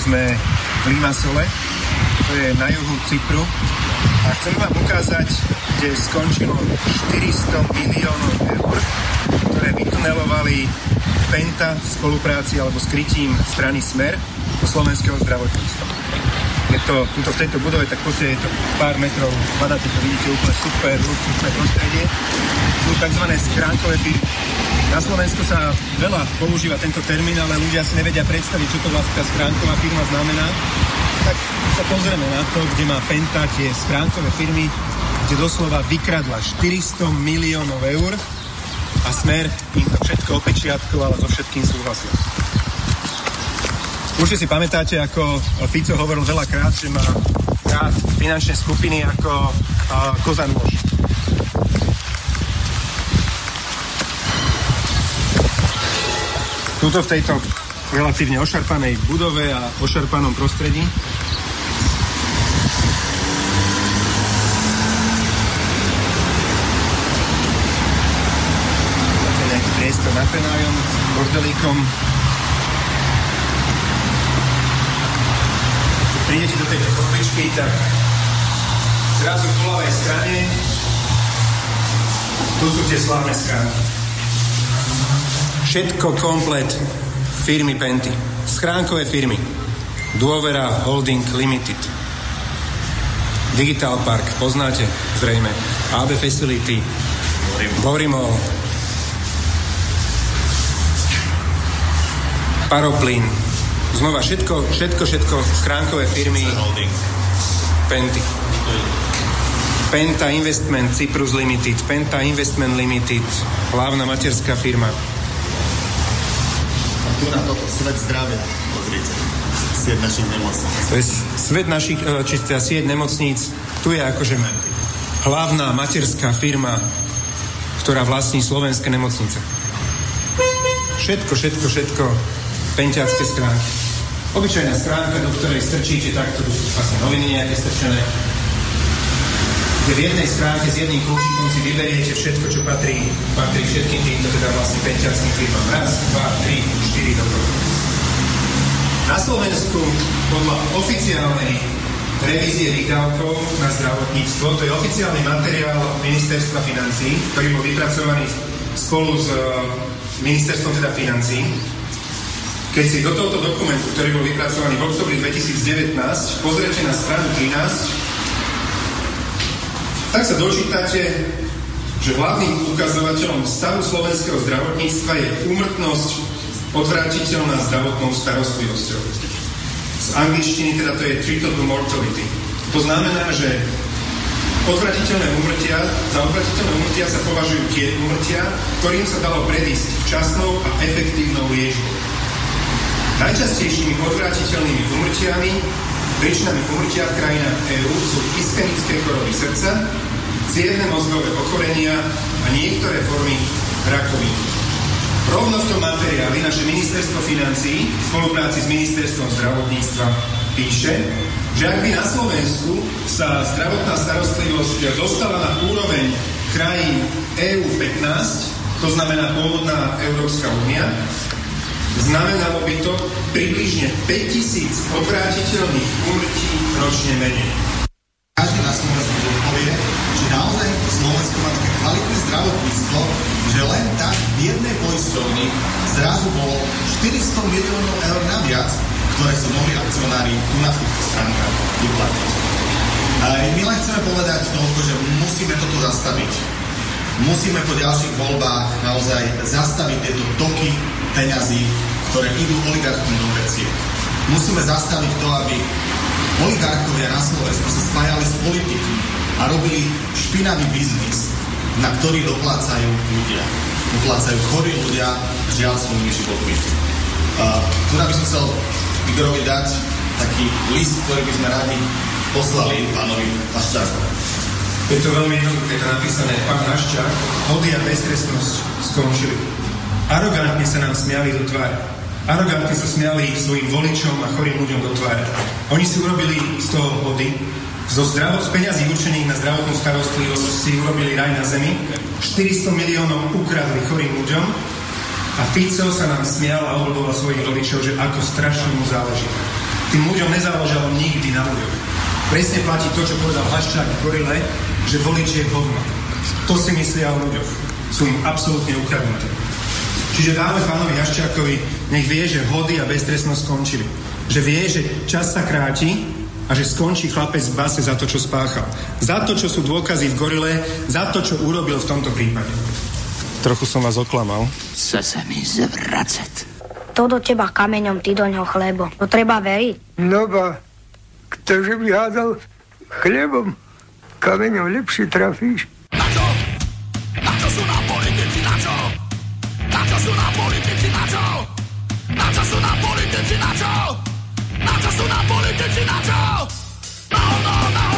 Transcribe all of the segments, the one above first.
Sme v Limassole, to je na juhu Cypru a chcem vám ukázať, kde skončilo 400 miliónov eur, ktoré vytunelovali Penta v spolupráci alebo s krytím strany Smer do slovenského zdravotníctva. Je to tuto v tejto budove, tak poďte, je to pár metrov, padáte to, vidíte úplne super, luxusné prostredie. Sú tzv. skránkové firmy. Na Slovensku sa veľa používa tento termín, ale ľudia si nevedia predstaviť, čo to vlastne tá schránková firma znamená. Tak sa pozrieme na to, kde má Penta tie schránkové firmy, kde doslova vykradla 400 miliónov eur a Smer im to všetko opečiatkoval a so všetkým súhlasil. Určite si pamätáte, ako Fico hovoril veľakrát, že má rád finančné skupiny ako uh, koza nôž. Tuto v tejto relatívne ošarpanej budove a ošarpanom prostredí Máte nejaký priestor na prenájom, bordelíkom. Keď prídete do tejto chodbičky, tak zrazu v ľavej strane tu sú tie slávne schránky. Všetko komplet firmy Penty. Schránkové firmy. Dôvera Holding Limited. Digital Park, poznáte zrejme. AB Facility. Borimol. Paroplyn. Znova všetko, všetko, všetko schránkové firmy. Penty. Penta Investment Cyprus Limited, Penta Investment Limited, hlavná materská firma. Tu na toto svet zdravia, pozrite. Svet našich nemocníc. To je svet našich, e, či teda sieť nemocníc, tu je akože hlavná materská firma, ktorá vlastní slovenské nemocnice. Všetko, všetko, všetko, penťacké schránky. Obyčajná schránka, do ktorej strčíte takto, tu sú vlastne noviny nejaké strčené, kde v jednej schránke s jedným kľúčikom si vyberiete všetko, čo patrí, patrí všetkým týmto teda vlastne penťackým firmám. Raz, dva, tri, štyri do toho. Na Slovensku podľa oficiálnej revízie výdavkov na zdravotníctvo, to je oficiálny materiál ministerstva financí, ktorý bol vypracovaný spolu s eh, ministerstvom teda financí. Keď si do tohoto dokumentu, ktorý bol vypracovaný v oktobri 2019, pozriete na stranu 13, tak sa dočítate, že hlavným ukazovateľom stavu slovenského zdravotníctva je úmrtnosť odvrátiteľná zdravotnou starostlivosťou. Z angličtiny teda to je treatable mortality. To znamená, že odvratiteľné umrtia, za odvratiteľné umrtia sa považujú tie umrtia, ktorým sa dalo predísť včasnou a efektívnou liečbou. Najčastejšími odvratiteľnými umrtiami Príčinami umrtia v krajinách EÚ sú ischemické choroby srdca, cievne mozgové ochorenia a niektoré formy rakoviny. Rovno v tom materiáli naše ministerstvo financí v spolupráci s ministerstvom zdravotníctva píše, že ak by na Slovensku sa zdravotná starostlivosť dostala na úroveň krajín EU 15, to znamená pôvodná Európska únia, znamenalo by to približne 5000 odvrátiteľných úmrtí ročne menej. Každý na Slovensku odpovie, že naozaj Slovensko má také kvalitné zdravotníctvo, že len tak v jednej poisťovni zrazu bolo 400 miliónov eur naviac, ktoré sú mohli akcionári tu na týchto stránkach vyplatiť. My len chceme povedať toľko, že musíme toto zastaviť. Musíme po ďalších voľbách naozaj zastaviť tieto toky peňazí, ktoré idú oligarchom do veciek. Musíme zastaviť to, aby oligarchovia na Slovensku sa spájali s politikmi a robili špinavý biznis, na ktorý doplácajú ľudia. Doplácajú chorí ľudia, žiaľ svojimi životmi. Uh, tu by som chcel Igorovi dať taký list, ktorý by sme radi poslali pánovi Haščákovi. Je to veľmi jednoduché, je to napísané, pán Haščák, hody a beztrestnosť skončili. Arogantne sa nám smiali do tváre. Arogantne sa smiali svojim voličom a chorým ľuďom do tváre. Oni si urobili z toho hody, zo zdravo, z peňazí určených na zdravotnú starostlivosť si urobili raj na zemi, 400 miliónov ukradli chorým ľuďom a Fico sa nám smial a obľúboval svojich voličov, že ako strašne mu záleží. Tým ľuďom nezáležalo nikdy na ľuďom. Presne platí to, čo povedal Haščák v Gorile, že volič je hovno. To si myslia o ľuďoch. Sú im absolútne ukradnuté. Čiže dáme pánovi Haščákovi, nech vie, že hody a beztrestnosť skončili. Že vie, že čas sa kráti a že skončí chlapec v base za to, čo spáchal. Za to, čo sú dôkazy v Gorile, za to, čo urobil v tomto prípade. Trochu som vás oklamal. Chce sa mi zvracať. To do teba kameňom, ty do ňoho chlebo. To treba veriť. No ba, ktože by hádal chlebom, kameňom lepšie trafíš. Na čo? Na čo sú nám politici, na čo? Na čo sú nám politici, na čo? Na čo sú nám politici, na čo? Na čo sú nám politici, na no, no, no, no,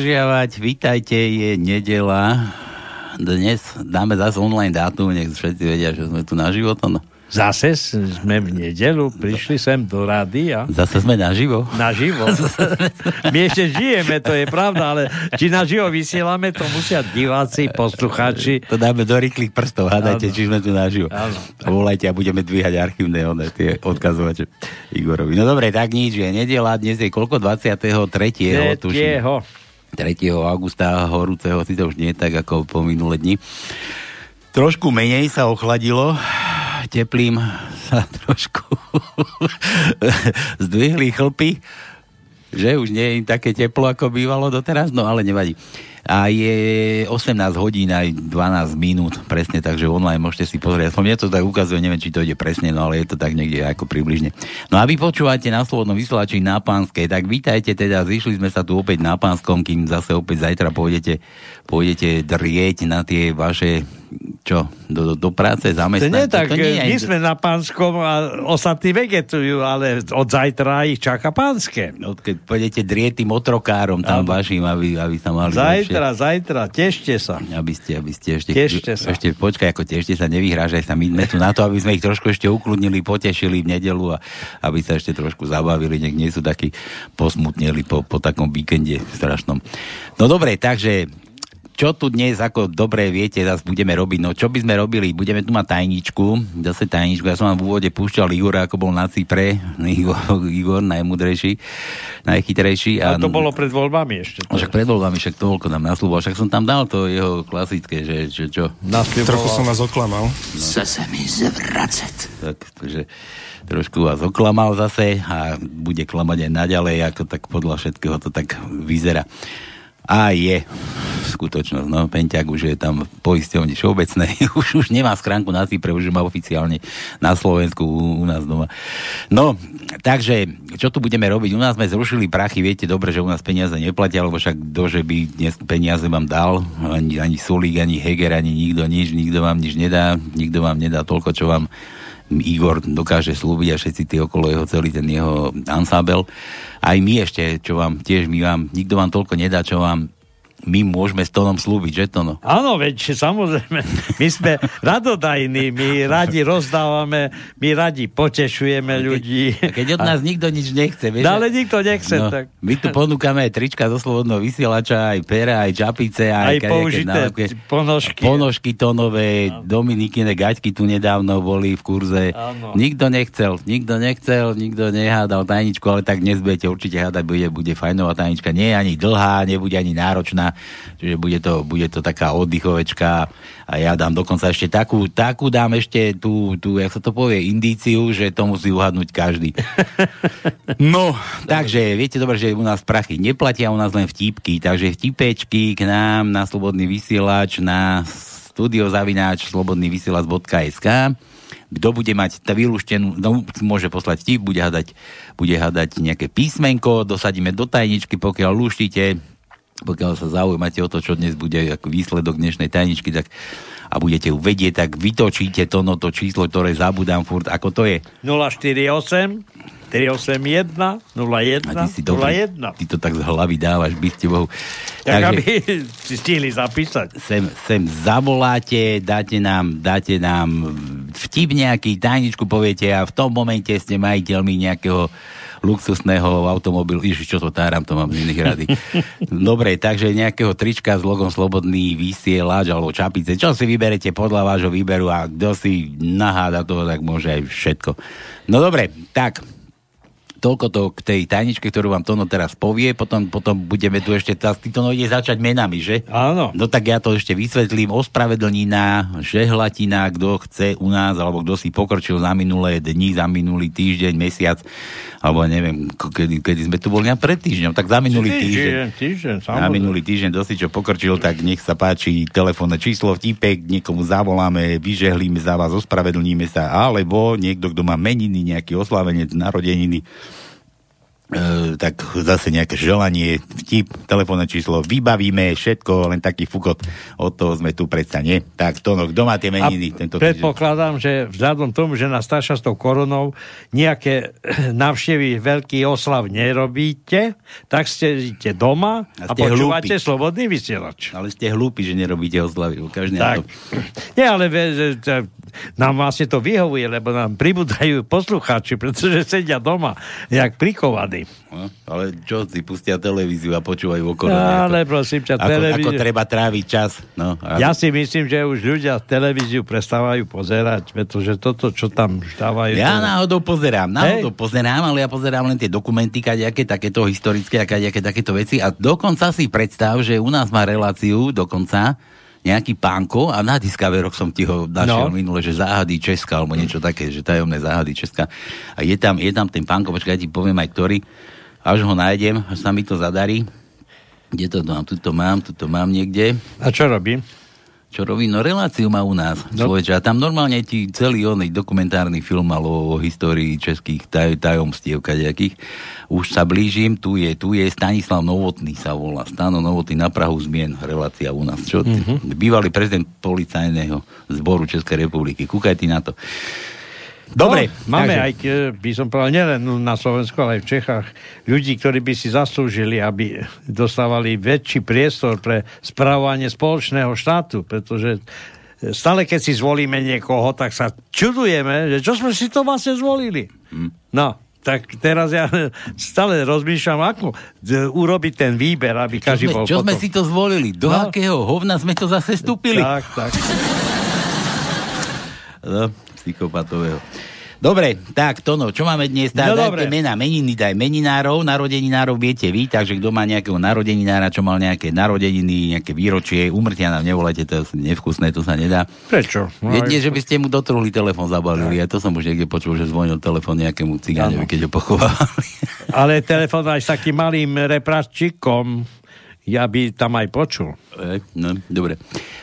zdržiavať. Vítajte, je nedela. Dnes dáme zase online dátum, nech všetci vedia, že sme tu na život. No. Zase sme v nedelu, prišli sem do rady a Zase sme naživo. naživo. My ešte žijeme, to je pravda, ale či naživo vysielame, to musia diváci, poslucháči. To dáme do rýchlych prstov, hádajte, Áno. či sme tu naživo. Áno. A volajte a budeme dvíhať archívne one, tie odkazovače Igorovi. No dobre, tak nič, je nedela, dnes je koľko? 23. tuším. Tretieho. 3. augusta horúceho, si to už nie tak ako po minulé dni. Trošku menej sa ochladilo, teplým sa trošku zdvihli chlpy, že už nie je také teplo, ako bývalo doteraz, no ale nevadí. A je 18 hodín aj 12 minút, presne, takže online môžete si pozrieť. Som mne to tak ukazuje, neviem, či to ide presne, no ale je to tak niekde ako približne. No a vy počúvate na Slobodnom vysielači na Pánskej, tak vítajte teda, zišli sme sa tu opäť na Pánskom, kým zase opäť zajtra pôjdete, pôjdete drieť na tie vaše čo? Do, do, do práce, To zamestnať? nie tak, to nie my je- sme na pánskom a ostatní vegetujú, ale od zajtra ich čaká pánske. No, keď pôjdete drieť tým otrokárom tam vašim, aby, aby sa mali Zajtra, zajtra, tešte sa. lepšie. Aby ste, aby ste ešte... Tešte sa. Ešte počkaj, ako tešte sa, nevyhrážaj sa. My sme tu na to, aby sme ich trošku ešte ukludnili, potešili v nedelu a aby sa ešte trošku zabavili. Nech nie sú takí posmutneli po, po takom víkende strašnom. No dobre, takže čo tu dnes, ako dobre viete, zase budeme robiť? No čo by sme robili? Budeme tu mať tajničku, zase tajničku. Ja som vám v úvode púšťal Igora, ako bol na Cypre. Igor, Igor najmudrejší, najchytrejší. A to bolo pred voľbami ešte. No, však pred voľbami, však toľko nám naslúboval. Však som tam dal to jeho klasické, že, že čo. Trochu som vás oklamal. Chce se mi zvracet. Tak, takže trošku vás oklamal zase a bude klamať aj naďalej, ako tak podľa všetkého to tak vyzerá. A je skutočnosť, no, Penťák už je tam v poisťovni už, už nemá schránku na Cypre, už má oficiálne na Slovensku u, u nás doma. No, takže, čo tu budeme robiť? U nás sme zrušili prachy, viete dobre, že u nás peniaze neplatia, lebo však ktože by dnes peniaze vám dal, ani, ani Sulík, ani Heger, ani nikto nič, nikto vám nič nedá, nikto vám nedá toľko, čo vám Igor dokáže slúbiť a všetci tí okolo jeho, celý ten jeho ansábel. Aj my ešte, čo vám tiež, my vám, nikto vám toľko nedá, čo vám my môžeme s Tonom slúbiť, že Tono? Áno, veď samozrejme, my sme radodajní, my radi rozdávame, my radi potešujeme ľudí. A keď od nás nikto nič nechce, vieš? No, ale nikto nechce, no, tak. My tu ponúkame aj trička zo slobodného vysielača, aj pera, aj čapice, aj, Aj použité nálepky. ponožky. Ponožky tonové, Dominikine gaťky tu nedávno boli v kurze. Áno. Nikto nechcel, nikto nechcel, nikto nehádal tajničku, ale tak dnes budete určite hádať, bude, bude fajnová tajnička. Nie je ani dlhá, nebude ani náročná, čiže bude to, bude to taká oddychovečka a ja dám dokonca ešte takú, takú dám ešte tú, tú, jak sa to povie, indíciu, že to musí uhadnúť každý. No, takže viete dobre, že u nás prachy neplatia, u nás len vtipky, takže vtipečky k nám na Slobodný vysielač, na studiozavináč slobodnývysielač.sk kto bude mať tá vylúštenú, no, môže poslať vtip, bude hadať, bude hadať nejaké písmenko, dosadíme do tajničky, pokiaľ lúštite, pokiaľ sa zaujímate o to, čo dnes bude ako výsledok dnešnej tajničky, tak a budete ju vedieť, tak vytočíte to, no to číslo, ktoré zabudám furt, ako to je. 048 381 01 A ty si dobrý, 01. ty to tak z hlavy dávaš, by ste bohu. Tak aby si stihli zapísať. sem, sem zavoláte, dáte nám, dáte nám vtip nejaký, tajničku poviete a v tom momente ste majiteľmi nejakého luxusného automobilu. Ježiš, čo to táram, to mám z iných rady. Dobre, takže nejakého trička s logom Slobodný vysielač alebo čapice. Čo si vyberete podľa vášho výberu a kto si naháda toho, tak môže aj všetko. No dobre, tak toľko to k tej tajničke, ktorú vám Tono teraz povie, potom, potom budeme tu ešte, ty Tono ide začať menami, že? Áno. No tak ja to ešte vysvetlím. Ospravedlnina, žehlatina, kto chce u nás, alebo kto si pokročil za minulé dni, za minulý týždeň, mesiac, alebo neviem, kedy, kedy sme tu boli pred týždňom, tak za minulý týždeň. Týždeň, týždeň, samozrejme. minulý týždeň dosť čo pokročil, tak nech sa páči telefónne číslo, vtipek, niekomu zavoláme, vyžehlíme za vás, ospravedlníme sa, alebo niekto, kto má meniny, nejaký oslavenec, narodeniny, e, tak zase nejaké želanie, vtip, telefónne číslo, vybavíme všetko, len taký fukot, od toho sme tu predsa, nie? Tak to, no, kto má tie meniny tento týždeň? predpokladám, že vzhľadom tomu, že nás stáša s tou koronou nejaké návštevy veľký oslav nerobíte, tak ste doma A a, počúvate hlúpi. slobodný vysielač. Ale ste hlúpi, že nerobíte oslavy, každý na Tak. to. Nie, ale nám vlastne to vyhovuje, lebo nám pribúdajú poslucháči, pretože sedia doma, jak prikovaní. No, ale čo si pustia televíziu a počúvajú okolo. Ale prosím ťa, ako, televíziu- ako treba tráviť čas. No, a Ja si myslím, že už ľudia televíziu prestávajú pozerať, pretože toto, čo tam dávajú... Ja to... náhodou pozerám, náhodou pozerám, ale ja pozerám len tie dokumenty, kadejaké takéto historické a kadejaké takéto veci a dokonca si predstav, že u nás má reláciu dokonca nejaký pánko a na Discoveroch som ti ho našiel no. Minule, že záhady Česka alebo niečo také, že tajomné záhady Česka a je tam, je tam ten pánko, počkaj, ja ti poviem aj ktorý, až ho nájdem, až sa mi to zadarí. Kde to mám? Tu to mám, tu to mám niekde. A čo robím? Čo robí? No reláciu má u nás, No. človeče. A tam normálne ti celý oný dokumentárny film mal o, o histórii českých taj, tajomstiev kadejakých. Už sa blížim, tu je, tu je Stanislav Novotný sa volá. Stano Novotný na Prahu zmien, relácia u nás. Čo? Mm-hmm. Bývalý prezident policajného zboru Českej republiky. Kúkaj ty na to. Dobre. No, máme takže- aj, e, by som povedal, nielen na Slovensku, ale aj v Čechách, ľudí, ktorí by si zaslúžili, aby dostávali väčší priestor pre správanie spoločného štátu, pretože stále, keď si zvolíme niekoho, tak sa čudujeme, že čo sme si to vlastne zvolili. Hm. No, tak teraz ja stále rozmýšľam, ako d- urobiť ten výber, aby Čo každý sme, bol čo sme potom... si to zvolili? Do No. akého hovna sme to zase vstúpili? Tak, tak. No, psychopatového. Dobre, tak Tono, čo máme dnes? Tá, No, no, dobre. mena, meniny daj meninárov, narodeninárov viete vy, takže kto má nejakého narodeninára, čo mal nejaké narodeniny, nejaké výročie, umrtia nám nevolajte, to je nevkusné, to sa nedá. Prečo? No, aj- že by ste mu dotrhli telefón zabalili, a to som už niekde počul, že zvonil telefón nejakému cigáňovi, Áno. keď ho pochovávali. Ale telefon aj s takým malým repračíkom, ja by tam aj počul. Ej, no, dobre.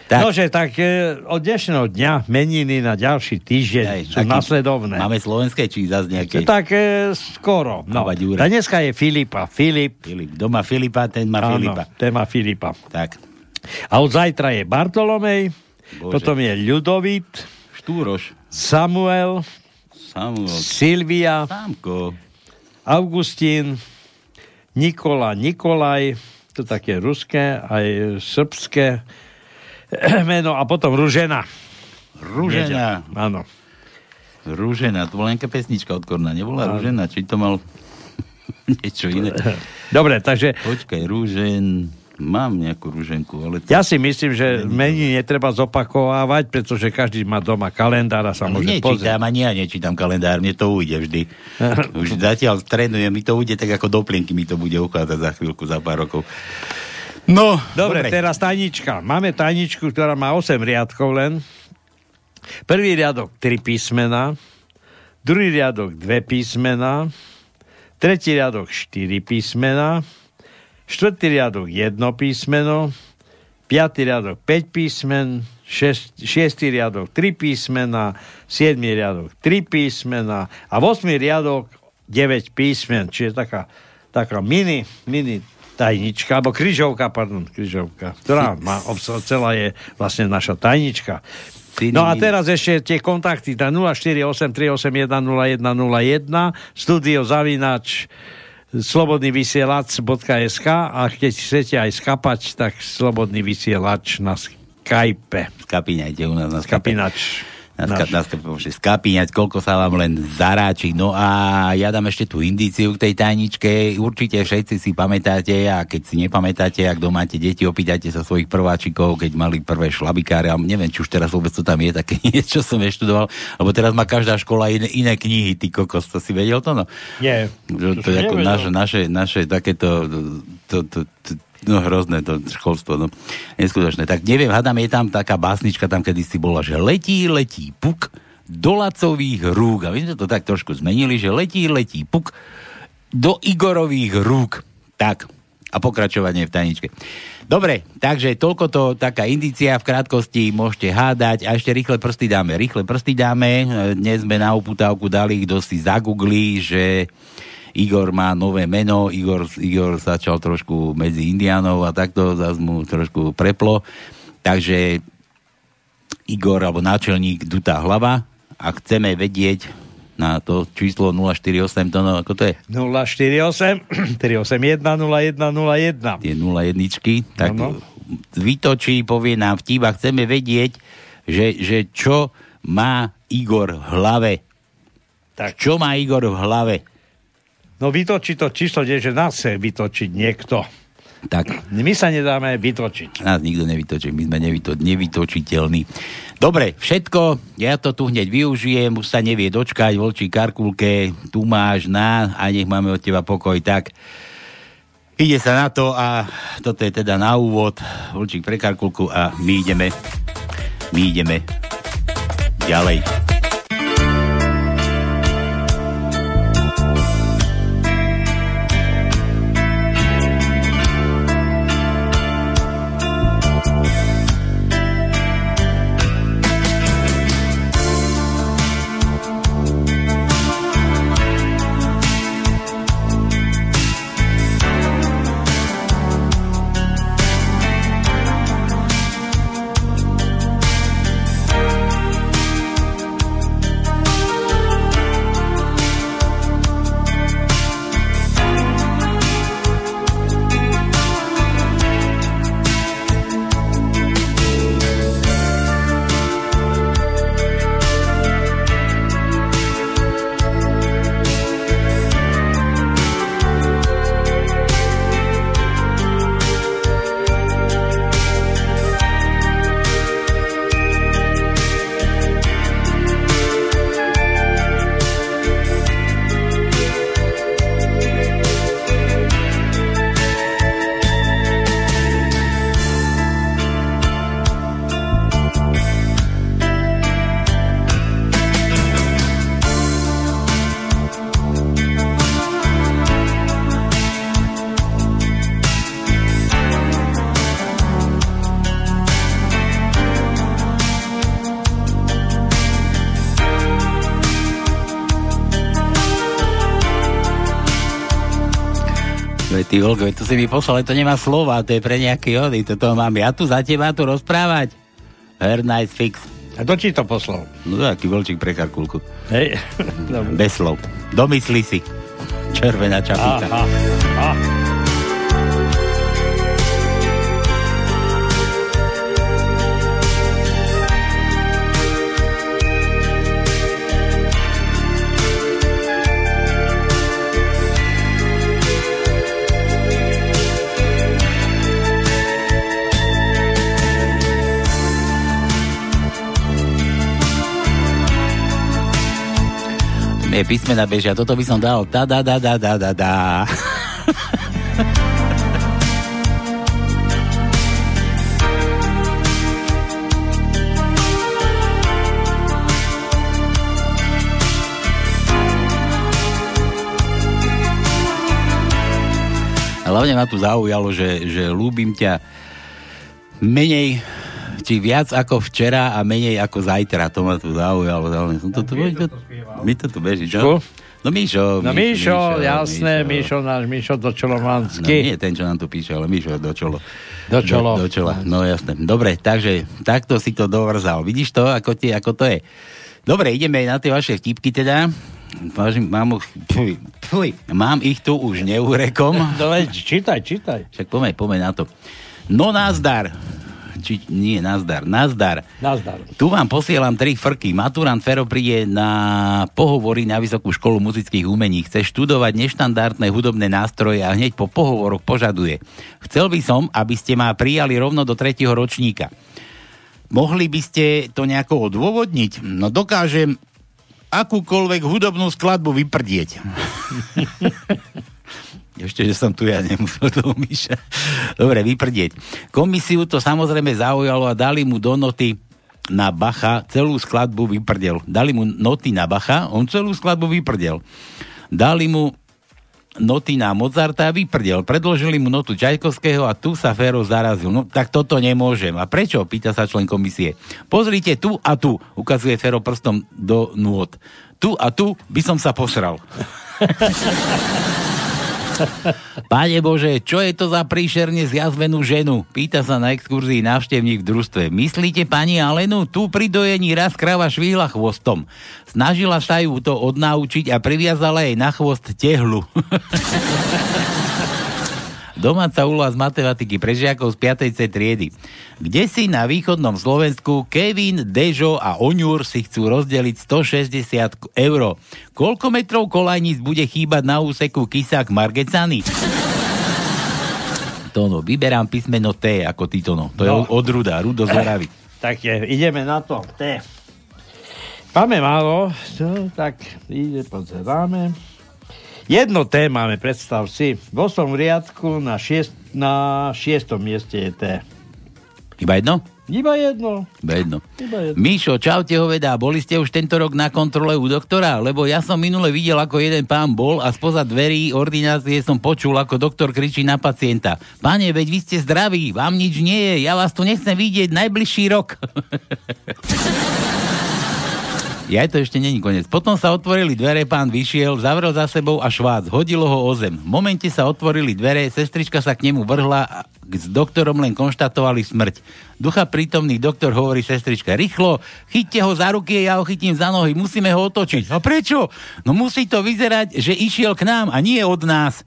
Tak. Nože, tak e, od dnešného dňa meniny na ďalší týždeň Aj, sú aký- nasledovné. máme slovenské, či zase nejaké? Tak e, skoro. No. A dneska je Filipa. Filip. Filip. Doma Filipa, ten má Áno, Filipa. téma Filipa. Tak, A od zajtra je Bartolomej, Bože. potom je Ľudovít, Štúroš, Samuel, Samuel, Silvia, Sámko, Augustín, Nikola, Nikolaj, to také ruské, aj srbské meno, a potom Ružena. Rúžena. Áno. Rúžena, to bola nejaká pesnička od Korna, nebola Rúžena, či to mal niečo iné. Dobre, takže Počkaj, Rúžen, mám nejakú rúženku, ale to... ja si myslím, že mení netreba zopakovávať, pretože každý má doma kalendár a sa môže pozrieť. Nečítam, ani ja nečítam kalendár, mne to ujde vždy. Už zatiaľ trénujem, mi to ujde tak ako doplienky, mi to bude ukázať za chvíľku, za pár rokov. No, Dobre, teraz tajnička. Máme tajničku, ktorá má 8 riadkov len. Prvý riadok 3 písmena, druhý riadok 2 písmena, tretí riadok 4 písmena, štvrtý riadok 1 písmeno, piatý riadok 5 písmen, šest, šiestý riadok 3 písmena, siedmý riadok 3 písmena. A 8 riadok 9 písmen, čiže taká, taká mini, mini tajnička, alebo kryžovka, pardon, kryžovka, ktorá má celá je vlastne naša tajnička. No a teraz ešte tie kontakty, tá 0483810101, studio zavinač slobodnyvysielac.sk a keď chcete aj skapať, tak slobodný vysielač na Skype. Skapíňajte u nás na Skype. Skapinač. Skapíňať, koľko sa vám len zaráči. No a ja dám ešte tú indíciu k tej tajničke. Určite všetci si pamätáte a keď si nepamätáte, ak doma máte deti, opýtajte sa svojich prváčikov, keď mali prvé šlabikáre, ale neviem, či už teraz vôbec to tam je, také niečo som neštudoval, lebo teraz má každá škola iné, iné knihy, ty kokos, to si vedel to, no? Nie. To som je ako naše, naše, naše takéto to, to, to, no hrozné to školstvo, no. Neskutočné. Tak neviem, hádam, je tam taká básnička, tam kedysi bola, že letí, letí puk do lacových rúk. A my sme to tak trošku zmenili, že letí, letí puk do Igorových rúk. Tak. A pokračovanie v tajničke. Dobre, takže toľko to, taká indícia v krátkosti, môžete hádať a ešte rýchle prsty dáme. Rýchle prsty dáme, dnes sme na uputávku dali, kto si zagooglí, že Igor má nové meno, Igor, Igor začal trošku medzi Indiánov a takto zase mu trošku preplo. Takže Igor alebo náčelník Dutá hlava a chceme vedieť na to číslo 048, to no, ako to je? 048 381 0101. Tie 01, tak Áno. vytočí, povie nám vtip a chceme vedieť, že, že čo má Igor v hlave. Tak. Čo má Igor v hlave? No vytočí to číslo, že nás chce vytočiť niekto. Tak, My sa nedáme vytočiť. nás nikto nevytočí, my sme nevyto, nevytočiteľní. Dobre, všetko, ja to tu hneď využijem, už sa nevie dočkať, voľčí karkulke, tu máš na a nech máme od teba pokoj, tak ide sa na to a toto je teda na úvod, voľčík pre karkulku a my ideme, my ideme ďalej. Volko, to si mi poslal, to nemá slova, to je pre nejaký ody, toto mám ja tu za teba tu rozprávať. Her nice fix. A kto ti to poslal? No taký vlčík pre karkulku. Hej. Bez slov. Domysli si. Červená čapica. Aha. Aha. Písmena bežia, toto by som dal. Da, da, da, da, da, da, da. Hlavne ma tu zaujalo, že, že ľúbim ťa menej či viac ako včera a menej ako zajtra. To ma tu zaujalo. zaujalo. Som to, tu, to, my to tu beží, čo? No Mišo. No Mišo, jasné, Mišo, náš Mišo do No, nie ten, čo nám tu píše, ale Mišo do čolo. Do čolo. Do, do čola, no jasné. Dobre, takže takto si to dovrzal. Vidíš to, ako, tie, ako to je? Dobre, ideme na tie vaše vtipky teda. Vážim, mám, fuj, fuj, mám ich tu už neurekom. No veď, čítaj, čítaj. Však pomeň, pomeň na to. No nazdar. Či, nie, nazdar, nazdar. Nazdar. Tu vám posielam tri frky. Maturant Fero príde na pohovory na Vysokú školu muzických umení. Chce študovať neštandardné hudobné nástroje a hneď po pohovoroch požaduje. Chcel by som, aby ste ma prijali rovno do tretieho ročníka. Mohli by ste to nejako odôvodniť? No dokážem akúkoľvek hudobnú skladbu vyprdieť. Ešte, že som tu ja nemusel toho Míša. Dobre, vyprdieť. Komisiu to samozrejme zaujalo a dali mu do noty na Bacha celú skladbu vyprdel. Dali mu noty na Bacha, on celú skladbu vyprdel. Dali mu noty na Mozarta a vyprdel. Predložili mu notu Čajkovského a tu sa Fero zarazil. No tak toto nemôžem. A prečo? Pýta sa člen komisie. Pozrite tu a tu, ukazuje Fero prstom do nôd. Tu a tu by som sa posral. Páne Bože, čo je to za príšerne zjazvenú ženu? Pýta sa na exkurzii návštevník v družstve. Myslíte pani Alenu? Tu pri dojení raz krava švíhla chvostom. Snažila sa ju to odnaučiť a priviazala jej na chvost tehlu. Domáca úloha z matematiky pre žiakov z 5. C triedy. Kde si na východnom Slovensku Kevin, Dežo a Oňur si chcú rozdeliť 160 eur. Koľko metrov kolajníc bude chýbať na úseku Kisák Margecany? Tono, vyberám písmeno T ako ty, Tono. To je No. od Ruda, Rudo z Oravy. Tak je, ideme na to. T. Máme málo, no, tak ide, pozeráme. Jedno T máme, predstav si. V 8 riadku na, šiest, na šiestom mieste je T. Iba jedno? Iba jedno. Iba jedno. Iba jedno. Míšo, čaute hoveda, boli ste už tento rok na kontrole u doktora? Lebo ja som minule videl, ako jeden pán bol a spoza dverí ordinácie som počul, ako doktor kričí na pacienta. Pane, veď vy ste zdraví, vám nič nie je, ja vás tu nechcem vidieť najbližší rok. Ja to ešte není koniec. Potom sa otvorili dvere, pán vyšiel, zavrel za sebou a švác, hodilo ho o zem. V momente sa otvorili dvere, sestrička sa k nemu vrhla a s doktorom len konštatovali smrť. Ducha prítomný doktor hovorí sestrička, rýchlo, chyťte ho za ruky, ja ho chytím za nohy, musíme ho otočiť. A prečo? No musí to vyzerať, že išiel k nám a nie od nás.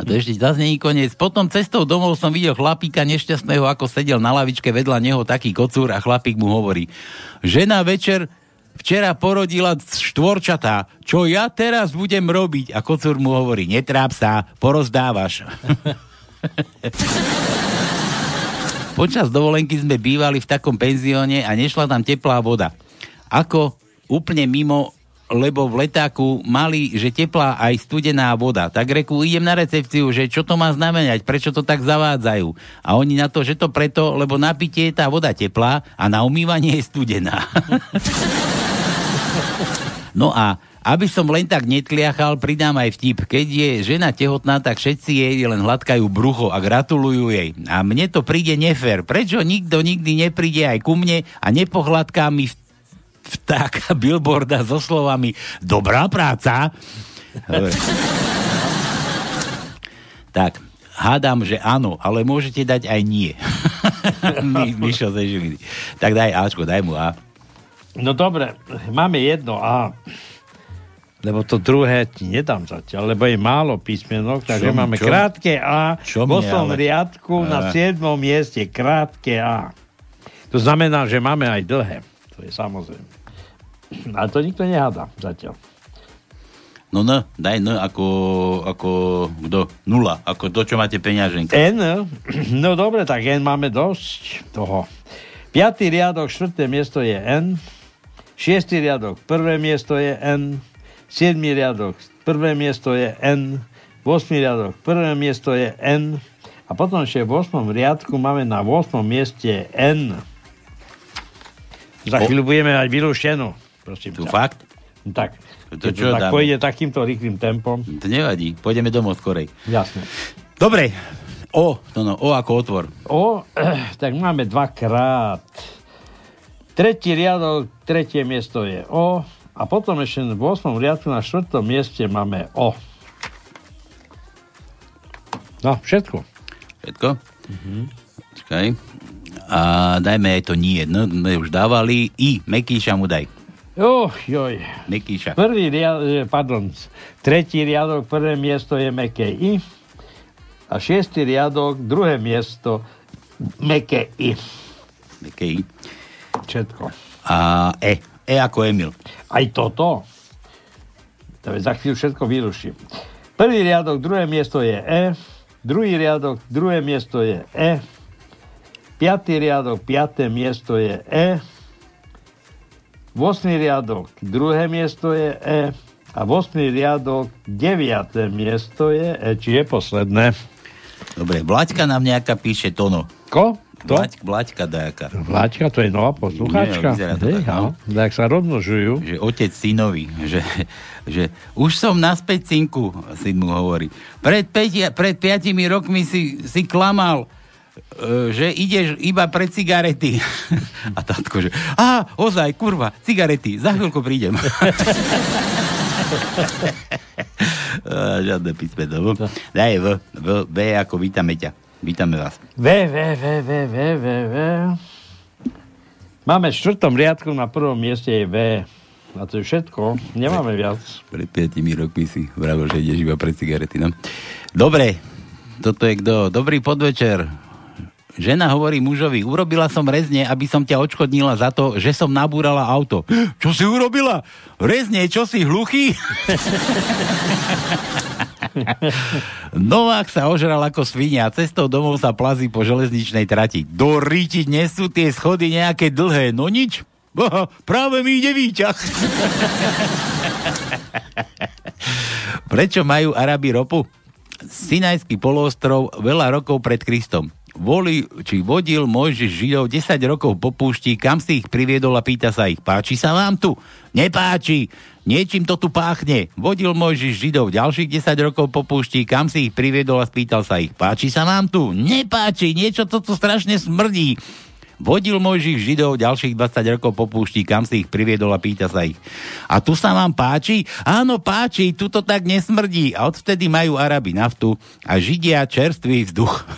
A ešte zase není koniec. Potom cestou domov som videl chlapíka nešťastného, ako sedel na lavičke vedľa neho taký kocúr a chlapík mu hovorí. Žena večer včera porodila štvorčatá. Čo ja teraz budem robiť? A kocúr mu hovorí, netráp sa, porozdávaš. Počas dovolenky sme bývali v takom penzióne a nešla tam teplá voda. Ako úplne mimo lebo v letáku mali, že teplá aj studená voda. Tak reku, idem na recepciu, že čo to má znamenať, prečo to tak zavádzajú. A oni na to, že to preto, lebo na pitie je tá voda teplá a na umývanie je studená. no a aby som len tak netliachal, pridám aj vtip. Keď je žena tehotná, tak všetci jej len hladkajú brucho a gratulujú jej. A mne to príde nefér. Prečo nikto nikdy nepríde aj ku mne a nepohľadká mi v vtáka billboarda so slovami Dobrá práca. Tak, hádam, že áno, ale môžete dať aj nie. My, Mišo ze Žiliny. Tak daj Ačko, daj mu A. No dobre, máme jedno A. Lebo to druhé ti nedám zatiaľ, lebo je málo písmenok, takže Čo- máme čo- krátke A. čo v mne, 8. ale- riadku na A. 7. mieste krátke A. To znamená, že máme aj dlhé. To je samozrejme. Ale to nikto nehádá zatiaľ. No no, daj N ako, ako kto? Nula, ako to, čo máte peňaženka. N, no dobre, tak N máme dosť toho. Piatý riadok, štvrté miesto je N. Šiestý riadok, prvé miesto je N. Siedmý riadok, prvé miesto je N. Vosmý riadok, prvé miesto je N. A potom ešte v 8. riadku máme na 8. mieste N. Za chvíľu budeme mať vylúštenú. Prosím Tu ťa. fakt? Tak. To čo to tak dáme? pôjde takýmto rýchlým tempom. To nevadí, pôjdeme domov skorej. Jasne. Dobre, O, to no, O ako otvor. O, tak máme dvakrát. Tretí riadok, tretie miesto je O a potom ešte v 8. riadku na štvrtom mieste máme O. No, všetko. Všetko? Čakaj. A dajme aj to nie. No, sme už dávali. I, Mekíša mu daj. Oh, joj. Mekíša. Prvý riadok, pardon, tretí riadok, prvé miesto je meké I a šiestý riadok, druhé miesto meké I. Meké I. Všetko. A E. E ako Emil. Aj toto. To je za chvíľu všetko vyruším. Prvý riadok, druhé miesto je E. Druhý riadok, druhé miesto je E. Piatý riadok, piaté miesto je E. Vosmý riadok, druhé miesto je E. A vosmý riadok, deviaté miesto je E, čiže posledné. Dobre, Vlaďka nám nejaká píše Tono. Ko? To? Vlaď, Vlaďka dajaká. Vláčka, to je nová poslucháčka. Nie, to Hej, tak, no. Tak sa rozmnožujú. Že otec synovi, že, že už som naspäť synku, syn mu hovorí. Pred, päť, pred piatimi rokmi si, si klamal, že ideš iba pre cigarety. A tatko, že a ozaj, kurva, cigarety, za chvíľku prídem. Žiadne písmeno. Daj V, v, V ako vítame ťa. Vítame vás. V, V, V, V, V, V, V. Máme v štvrtom riadku na prvom mieste je V. A to je všetko. Nemáme viac. Pred 5 rokmi si vravil, že ideš iba pre cigarety, no. Dobre, toto je kto? Dobrý podvečer. Žena hovorí mužovi, urobila som rezne, aby som ťa odškodnila za to, že som nabúrala auto. Čo si urobila? Rezne, čo si hluchý? Novák sa ožral ako svinia a cestou domov sa plazí po železničnej trati. Do ríti dnes sú tie schody nejaké dlhé, no nič. Boha, práve mi ide výťah. Prečo majú Arabi ropu? Sinajský poloostrov veľa rokov pred Kristom. Voli, či vodil Mojžiš Židov 10 rokov po púšti, kam si ich priviedol a pýta sa ich, páči sa vám tu? Nepáči, niečím to tu páchne. Vodil Mojžiš Židov ďalších 10 rokov po púšti, kam si ich priviedol a spýtal sa ich, páči sa vám tu? Nepáči, niečo to tu strašne smrdí. Vodil Mojžiš Židov ďalších 20 rokov po púšti, kam si ich priviedol a pýta sa ich. A tu sa vám páči? Áno, páči, tu to tak nesmrdí. A odvtedy majú Arabi naftu a Židia čerstvý vzduch.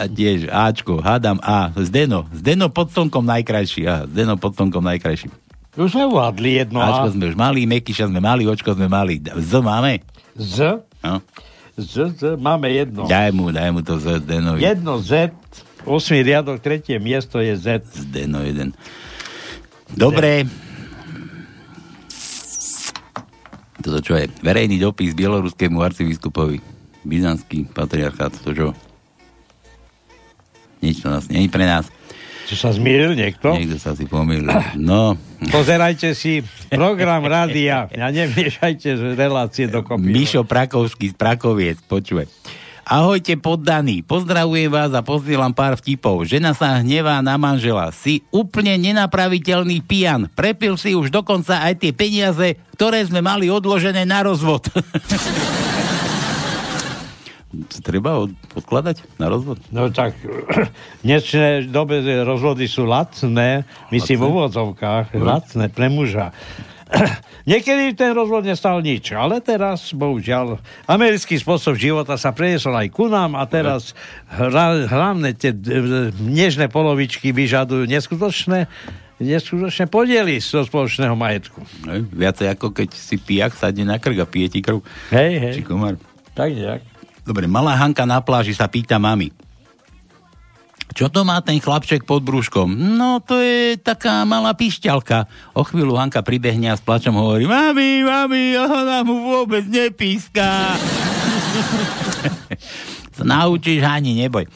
a tiež Ačko, hádam A. Zdeno, Zdeno pod slnkom najkrajší. Aha, Zdeno pod slnkom najkrajší. Už sme uvádli jedno Ačko A. sme už mali, Mekyša sme mali, Očko sme mali. Z máme? Z. No. Z, Z. Máme jedno. Daj mu, daj mu to Z Zdenovi. Jedno Z. 8. riadok, tretie miesto je Z. Zdeno jeden. Dobre. Toto čo je? Verejný dopis bieloruskému arcibiskupovi. Byzantský patriarchát. To čo? Nič to nás nie pre nás. Čo sa zmieril niekto? Niekto sa si pomýlil. No, Pozerajte si program rádia a nemiešajte relácie do kopy. Mišo Prakovský z Prakoviec, počúvaj. Ahojte poddaní, pozdravujem vás a posielam pár vtipov. Žena sa hnevá na manžela. Si úplne nenapraviteľný pijan. Prepil si už dokonca aj tie peniaze, ktoré sme mali odložené na rozvod. Treba od, odkladať na rozvod? No tak, v dnešnej dobe rozvody sú lacné, myslím v úvodzovkách, lacné pre muža. Niekedy ten rozvod nestal nič, ale teraz, bohužiaľ, americký spôsob života sa preniesol aj ku nám a teraz hra, hlavne tie d- nežné polovičky vyžadujú neskutočné neskutočné podiely zo spoločného majetku. Hej, Viacej ako keď si pijak sadne na krk a pije ti krv. Hej, hej. Či komár. Tak nejak. Dobre, malá Hanka na pláži sa pýta mami. Čo to má ten chlapček pod brúškom? No, to je taká malá pišťalka. O chvíľu Hanka pribehne a s plačom hovorí Mami, mami, ona mu vôbec nepíska. sa naučíš, ani neboj.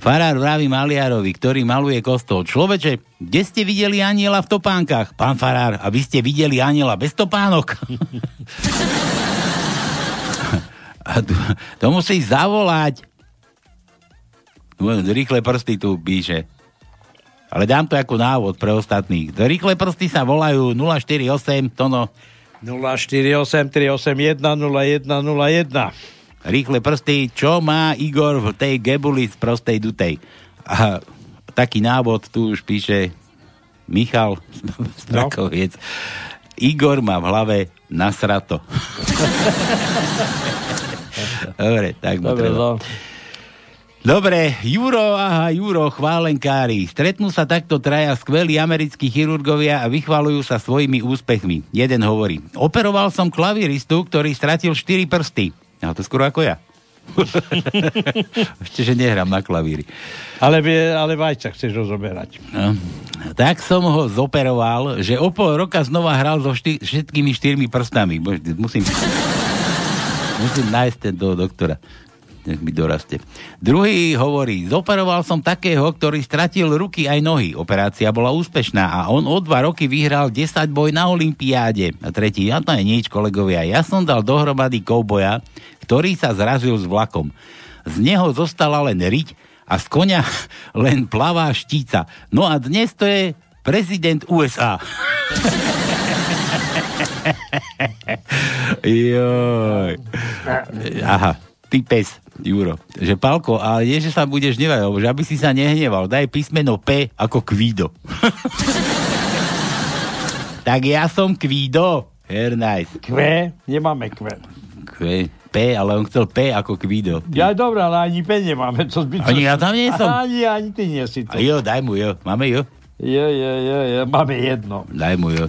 Farár vraví maliarovi, ktorý maluje kostol. Človeče, kde ste videli aniela v topánkach? Pán Farár, a vy ste videli aniela bez topánok? a to, to musí zavolať. Rýchle prsty tu píše. Ale dám to ako návod pre ostatných. Rýchle prsty sa volajú 048 tono 048 381 0101. rýchle prsty, čo má Igor v tej gebuli z prostej dutej. A taký návod tu už píše Michal Strakoviec. Igor má v hlave nasrato. Dobre, tak mu Dobre, treba. no. Dobre, Juro, aha, Juro, chválenkári. Stretnú sa takto traja skvelí americkí chirurgovia a vychvalujú sa svojimi úspechmi. Jeden hovorí, operoval som klaviristu, ktorý stratil 4 prsty. A to skoro ako ja. Ešte, že nehrám na klavíri. Ale, vie- ale vajca chceš rozoberať. No. Tak som ho zoperoval, že o pol roka znova hral so šty- všetkými štyrmi prstami. Musím, musím nájsť ten do doktora. Nech mi dorastie. Druhý hovorí, zoperoval som takého, ktorý stratil ruky aj nohy. Operácia bola úspešná a on o dva roky vyhral 10 boj na Olympiáde. A tretí, a to je nič, kolegovia. Ja som dal dohromady kouboja, ktorý sa zrazil s vlakom. Z neho zostala len riť a z konia len plavá štíca. No a dnes to je prezident USA. Joj. Aha, ty pes, Juro. Že Palko, ale nie, že sa budeš nevať, lebo že aby si sa nehneval, daj písmeno P ako Kvído. tak ja som Kvído. Very nice. Kve, nemáme kve. Kvé, P, ale on chcel P ako Kvído. Ja dobré, ale ani pe nemáme. To zbyt, Ani ja tam nie som. Ani, ani ty nie si to. A jo, daj mu jo. Máme jo? Jo, jo, jo, jo, máme jedno. Daj mu jo.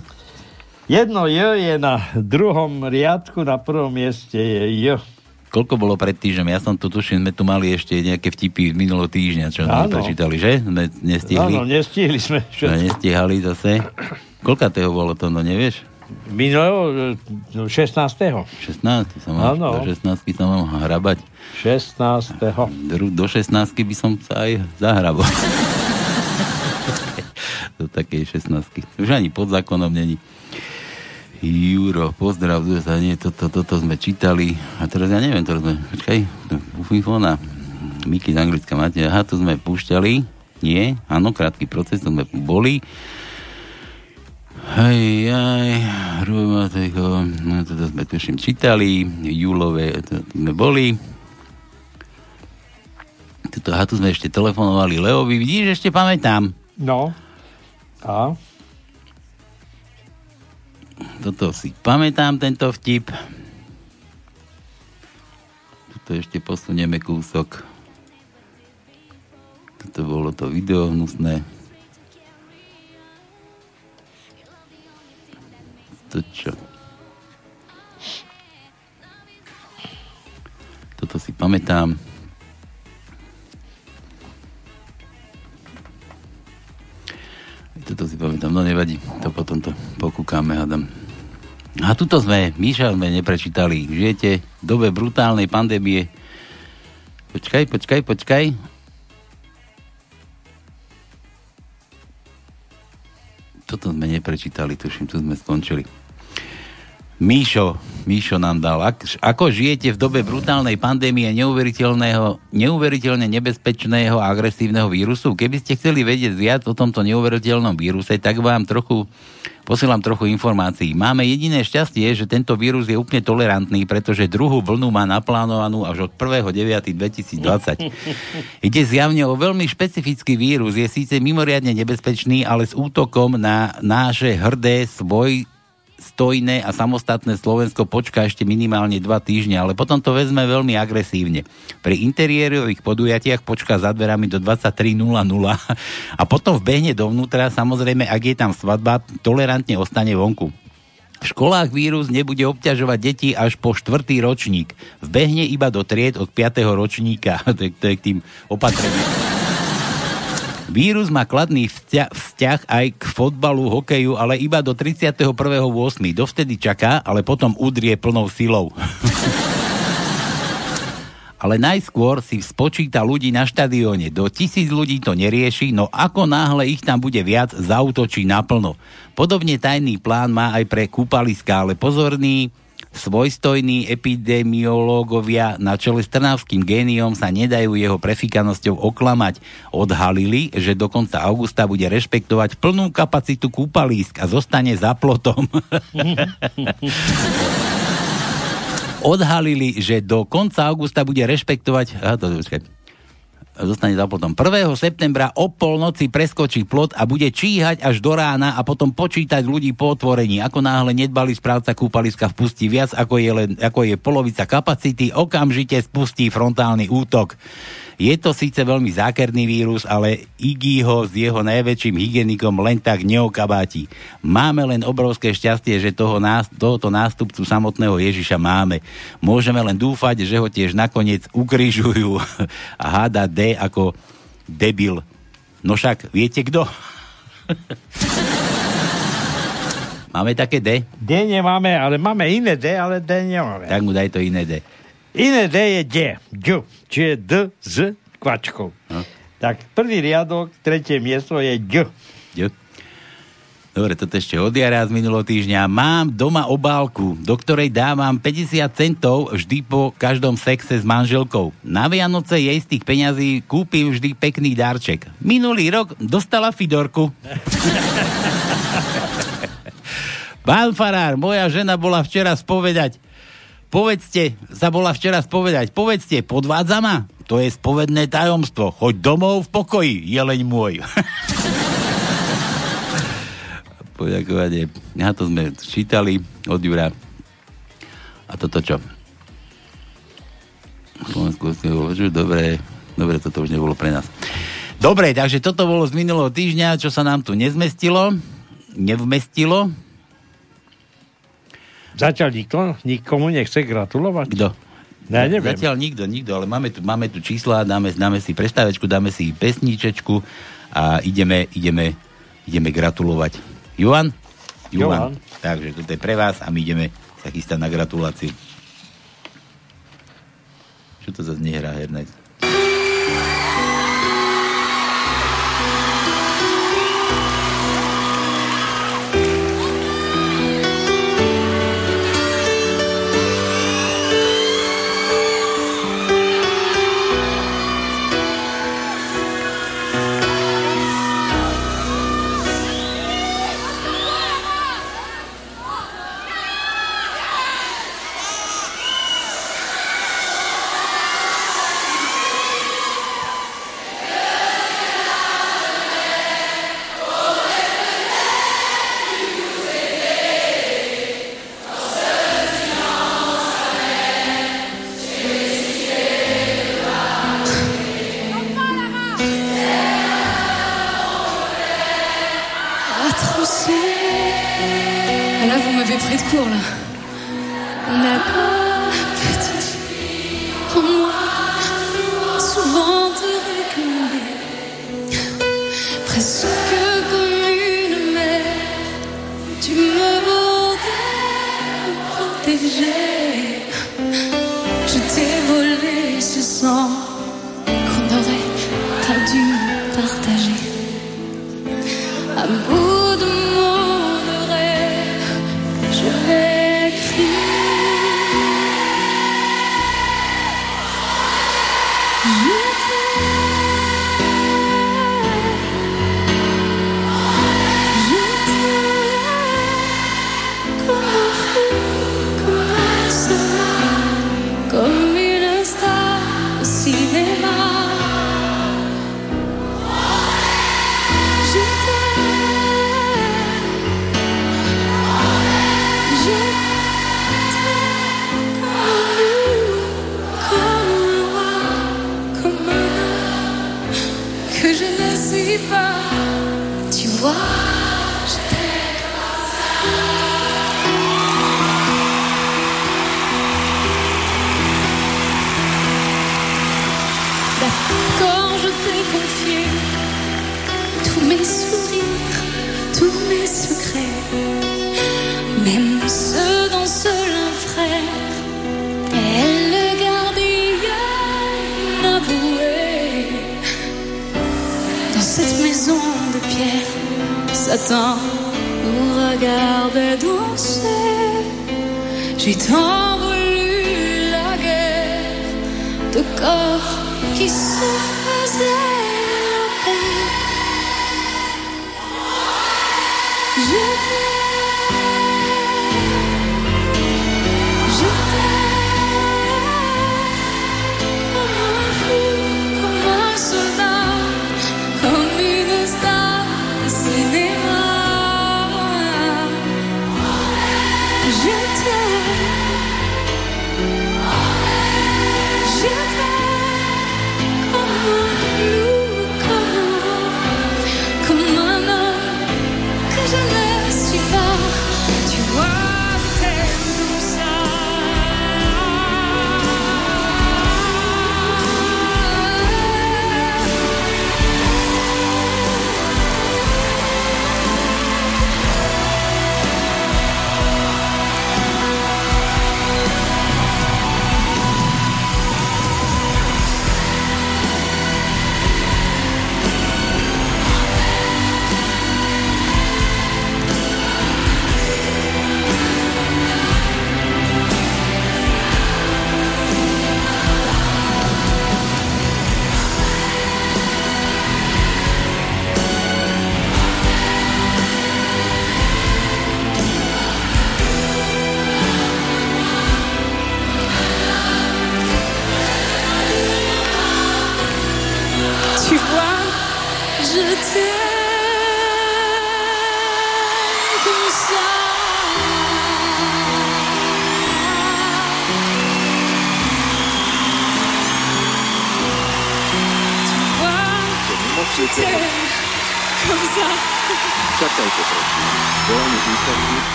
Jedno jo je na druhom riadku, na prvom mieste je jo. Koľko bolo pred týždňom? Ja som tu tuším, sme tu mali ešte nejaké vtipy z minulého týždňa, čo sme prečítali, že? Sme nestihli. Áno, nestihli sme všetko. nestihali zase. Koľka toho bolo to, no nevieš? Minulého, e, 16. 16 sa mám, Áno. do 16 sa mám hrabať. 16. Dru- Do 16 by som sa aj zahrabal. do takej 16 Už ani pod zákonom není. Juro, pozdrav, nie, toto, toto sme čítali. A teraz ja neviem, to sme, počkaj, Ufifona, Miky z Anglicka máte, aha, to sme púšťali, nie, áno, krátky proces, to sme boli. Hej, aj, Rumatejko, no toto sme tuším čítali, júlové, to sme boli. Tuto, aha, tu sme ešte telefonovali Leovi, vidíš, ešte pamätám. No. A? Toto si pamätám, tento vtip. Tuto ešte posunieme kúsok. Toto bolo to video hnusné. To čo? Toto si pamätám. Toto si pamätám, no nevadí, to potom to pokúkame, hádam. A tuto sme, Míša sme neprečítali. Žijete v dobe brutálnej pandémie. Počkaj, počkaj, počkaj. Toto sme neprečítali, tuším, tu sme skončili. Míšo, Míšo nám dal. Ak, ako žijete v dobe brutálnej pandémie neuveriteľného, neuveriteľne nebezpečného a agresívneho vírusu? Keby ste chceli vedieť viac o tomto neuveriteľnom víruse, tak vám trochu posielam trochu informácií. Máme jediné šťastie, že tento vírus je úplne tolerantný, pretože druhú vlnu má naplánovanú až od 1.9.2020. Ide zjavne o veľmi špecifický vírus. Je síce mimoriadne nebezpečný, ale s útokom na naše hrdé svoj stojné a samostatné Slovensko počká ešte minimálne dva týždne, ale potom to vezme veľmi agresívne. Pri interiérových podujatiach počká za dverami do 23.00 a potom vbehne dovnútra, samozrejme, ak je tam svadba, tolerantne ostane vonku. V školách vírus nebude obťažovať deti až po štvrtý ročník. Vbehne iba do tried od 5. ročníka. to, je, k tým opatreniam. Vírus má kladný vzťah, vzťah aj k fotbalu, hokeju, ale iba do 31.8. Dovtedy čaká, ale potom udrie plnou silou. ale najskôr si spočíta ľudí na štadióne. Do tisíc ľudí to nerieši, no ako náhle ich tam bude viac, zautočí naplno. Podobne tajný plán má aj pre kúpaliska, ale pozorný, svojstojní epidemiológovia na čele s trnavským géniom sa nedajú jeho prefikanosťou oklamať. Odhalili, že do konca augusta bude rešpektovať plnú kapacitu kúpalísk a zostane za plotom. Odhalili, že do konca augusta bude rešpektovať... Aha, to, počkaj zostane za plotom. 1. septembra o polnoci preskočí plot a bude číhať až do rána a potom počítať ľudí po otvorení. Ako náhle nedbali správca kúpaliska vpustí viac, ako je, len, ako je polovica kapacity, okamžite spustí frontálny útok. Je to síce veľmi zákerný vírus, ale Iggy ho s jeho najväčším hygienikom len tak neokabáti. Máme len obrovské šťastie, že toho, tohoto nástupcu samotného Ježiša máme. Môžeme len dúfať, že ho tiež nakoniec ukrižujú a háda D ako debil. No však, viete kto? máme také D? D nemáme, ale máme iné D, ale D nemáme. Tak mu daj to iné D. Iné D je D, D, čiže D s kvačkou. No. Tak prvý riadok, tretie miesto je D. D. Dobre, toto ešte od jara z minulého týždňa. Mám doma obálku, do ktorej dávam 50 centov vždy po každom sexe s manželkou. Na Vianoce jej z tých peňazí kúpim vždy pekný darček. Minulý rok dostala Fidorku. Pán Farár, moja žena bola včera spovedať Povedzte, sa bola včera spovedať, povedzte, podvádza ma? To je spovedné tajomstvo. Choď domov v pokoji, jeleň môj. Poďakovanie. Na to sme čítali od Jura. A toto čo? Slovensku dobre, dobre, toto už nebolo pre nás. Dobre, takže toto bolo z minulého týždňa, čo sa nám tu nezmestilo, nevmestilo, Zatiaľ nikto, nikomu nechce gratulovať? Kto? Ja neviem. Zatiaľ nikto, nikto, ale máme tu, máme tu čísla, dáme, dáme si prestávečku, dáme si pesníčečku a ideme, ideme, ideme gratulovať. Jovan? Jovan. Takže toto je pre vás a my ideme sa chystať na gratuláciu. Čo to zase nehrá Hernajc? A ce que comme une mère, tu me bander, me protéger.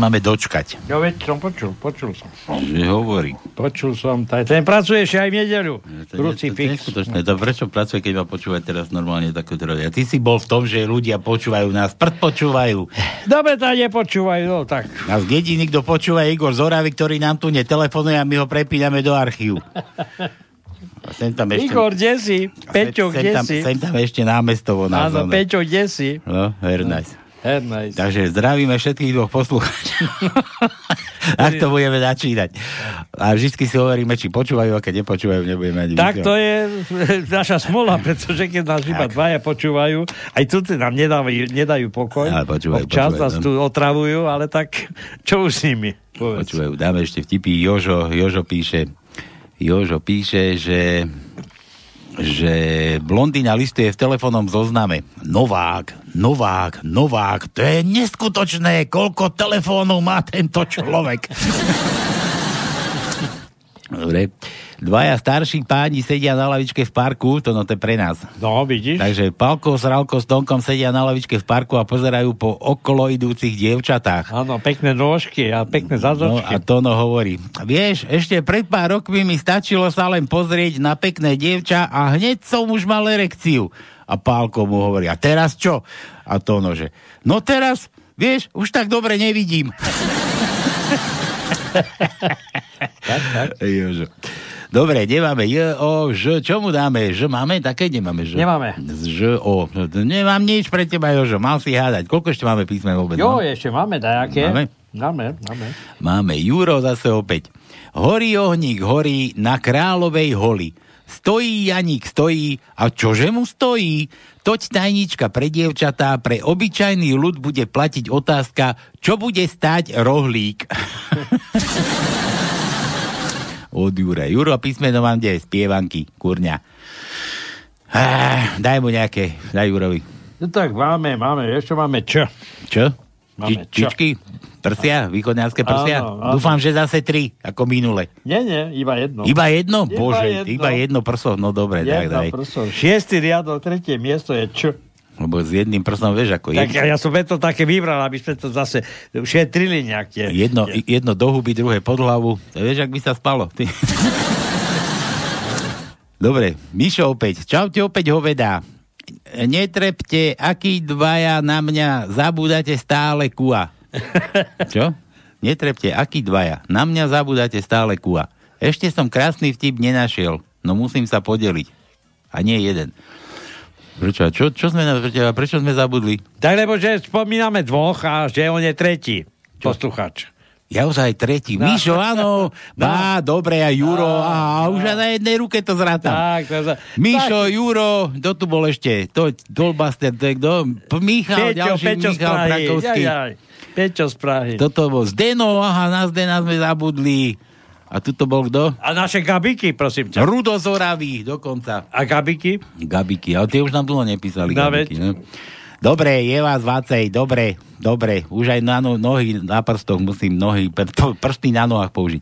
Máme dočkať. Ja veď som počul, počul som. Že hovorí. Počul som, taj, ten pracuje ešte aj v nedeľu. To, je- to, to, Krucifix. neskutočné. To prečo pracuje, keď ma počúvať teraz normálne takú trodia? Ty si bol v tom, že ľudia počúvajú nás, prd počúvajú. Dobre, tak nepočúvajú, no tak. Nás jediný, kto počúva, je Igor Zoravy, ktorý nám tu netelefonuje a my ho prepíname do archívu. A sem tam ešte... Igor, kde si? Peťo, kde tam, si? sem tam ešte námestovo nás. Áno. Peťo, kde si? No, very nice. Nice. Takže zdravíme všetkých dvoch poslucháčov. Ak to budeme začínať. A vždy si hovoríme, či počúvajú, a keď nepočúvajú, nebudeme ani Tak to je naša smola, pretože keď nás iba dvaja počúvajú, aj tu nám nedávajú, nedajú pokoj. Ale počúvajú, Občas počúvajú, nás tu otravujú, ale tak čo už s nimi? Povedz. Počúvajú, dáme ešte vtipy. Jožo, Jožo píše, Jožo píše, že že blondína listuje v telefónnom zozname. Novák, Novák, Novák, to je neskutočné, koľko telefónov má tento človek. Dobre. Dvaja starší páni sedia na lavičke v parku, to no to je pre nás. No, vidíš? Takže Palko, Sralko s Tonkom sedia na lavičke v parku a pozerajú po okolo idúcich dievčatách. Áno, pekné nôžky a pekné No zadročky. a Tono hovorí, vieš, ešte pred pár rokmi mi stačilo sa len pozrieť na pekné dievča a hneď som už mal erekciu. A Pálko mu hovorí, a teraz čo? A Tono, že, no teraz, vieš, už tak dobre nevidím. tak, tak. Jožo. Dobre, nemáme J, O, Ž. Čo mu dáme? Ž máme? Také nemáme Ž. Nemáme. Ž, O. Nemám nič pre teba, Jožo. Mal si hádať. Koľko ešte máme písmen vôbec? Jo, no? ešte máme dajaké. Máme? Máme, máme. Máme Juro zase opäť. Horí ohník, horí na kráľovej holi. Stojí Janík, stojí. A čože mu stojí? Toť tajnička pre dievčatá, pre obyčajný ľud bude platiť otázka, čo bude stáť rohlík. Od Jure. Juro, písmeno mám kde? Spievanky, kurňa. Ah, daj mu nejaké, daj Jurovi. No tak máme, máme, ešte máme Č. Čo? Máme Či, čo? čičky? Prsia? Východňarské prsia? Áno, áno. Dúfam, že zase tri, ako minule. Nie, nie, iba jedno. Iba jedno? Iba Bože, jedno. iba jedno prso. No dobre, tak Jedno daj. prso. Šiestý riadok, tretie miesto je Č. Lebo s jedným prstom, vieš, ako Tak jedno, ja som to také vybral, aby sme to zase šetrili nejak tie. jedno, tie- jedno do huby, druhé pod hlavu. Vieš, ak by sa spalo. Ty. Dobre, Mišo opäť. Čaute opäť hovedá. Netrepte, akí dvaja na mňa zabúdate stále kua. Čo? Netrepte, akí dvaja. Na mňa zabúdate stále kua. Ešte som krásny vtip nenašiel, no musím sa podeliť. A nie jeden. Prečo? Čo, čo sme, prečo sme zabudli? Tak lebo, že spomíname dvoch a že on je tretí posluchač. Ja už aj tretí. No. Mišo, áno. Bá, dobre, a Juro. A, už aj na jednej ruke to zrátam. Tak, to za... Mišo, Juro, kto tu bol ešte? To, Dolbaster, to je kto? Michal, Peťo, ďalší Peťo Michal Prahy. Prakovský. Jaj, jaj. Peťo z Prahy. Toto bol Zdeno, aha, na Zdena sme zabudli. A tu to bol kto? A naše gabiky, prosím ťa. Rudo Zoravý, dokonca. A gabiky? Gabiky, ale tie už nám dlho nepísali. No, gabiky, veď. Dobre, je vás vácej, dobre, dobre. Už aj na no, nohy na prstoch musím nohy, pr- prsty na nohách použiť.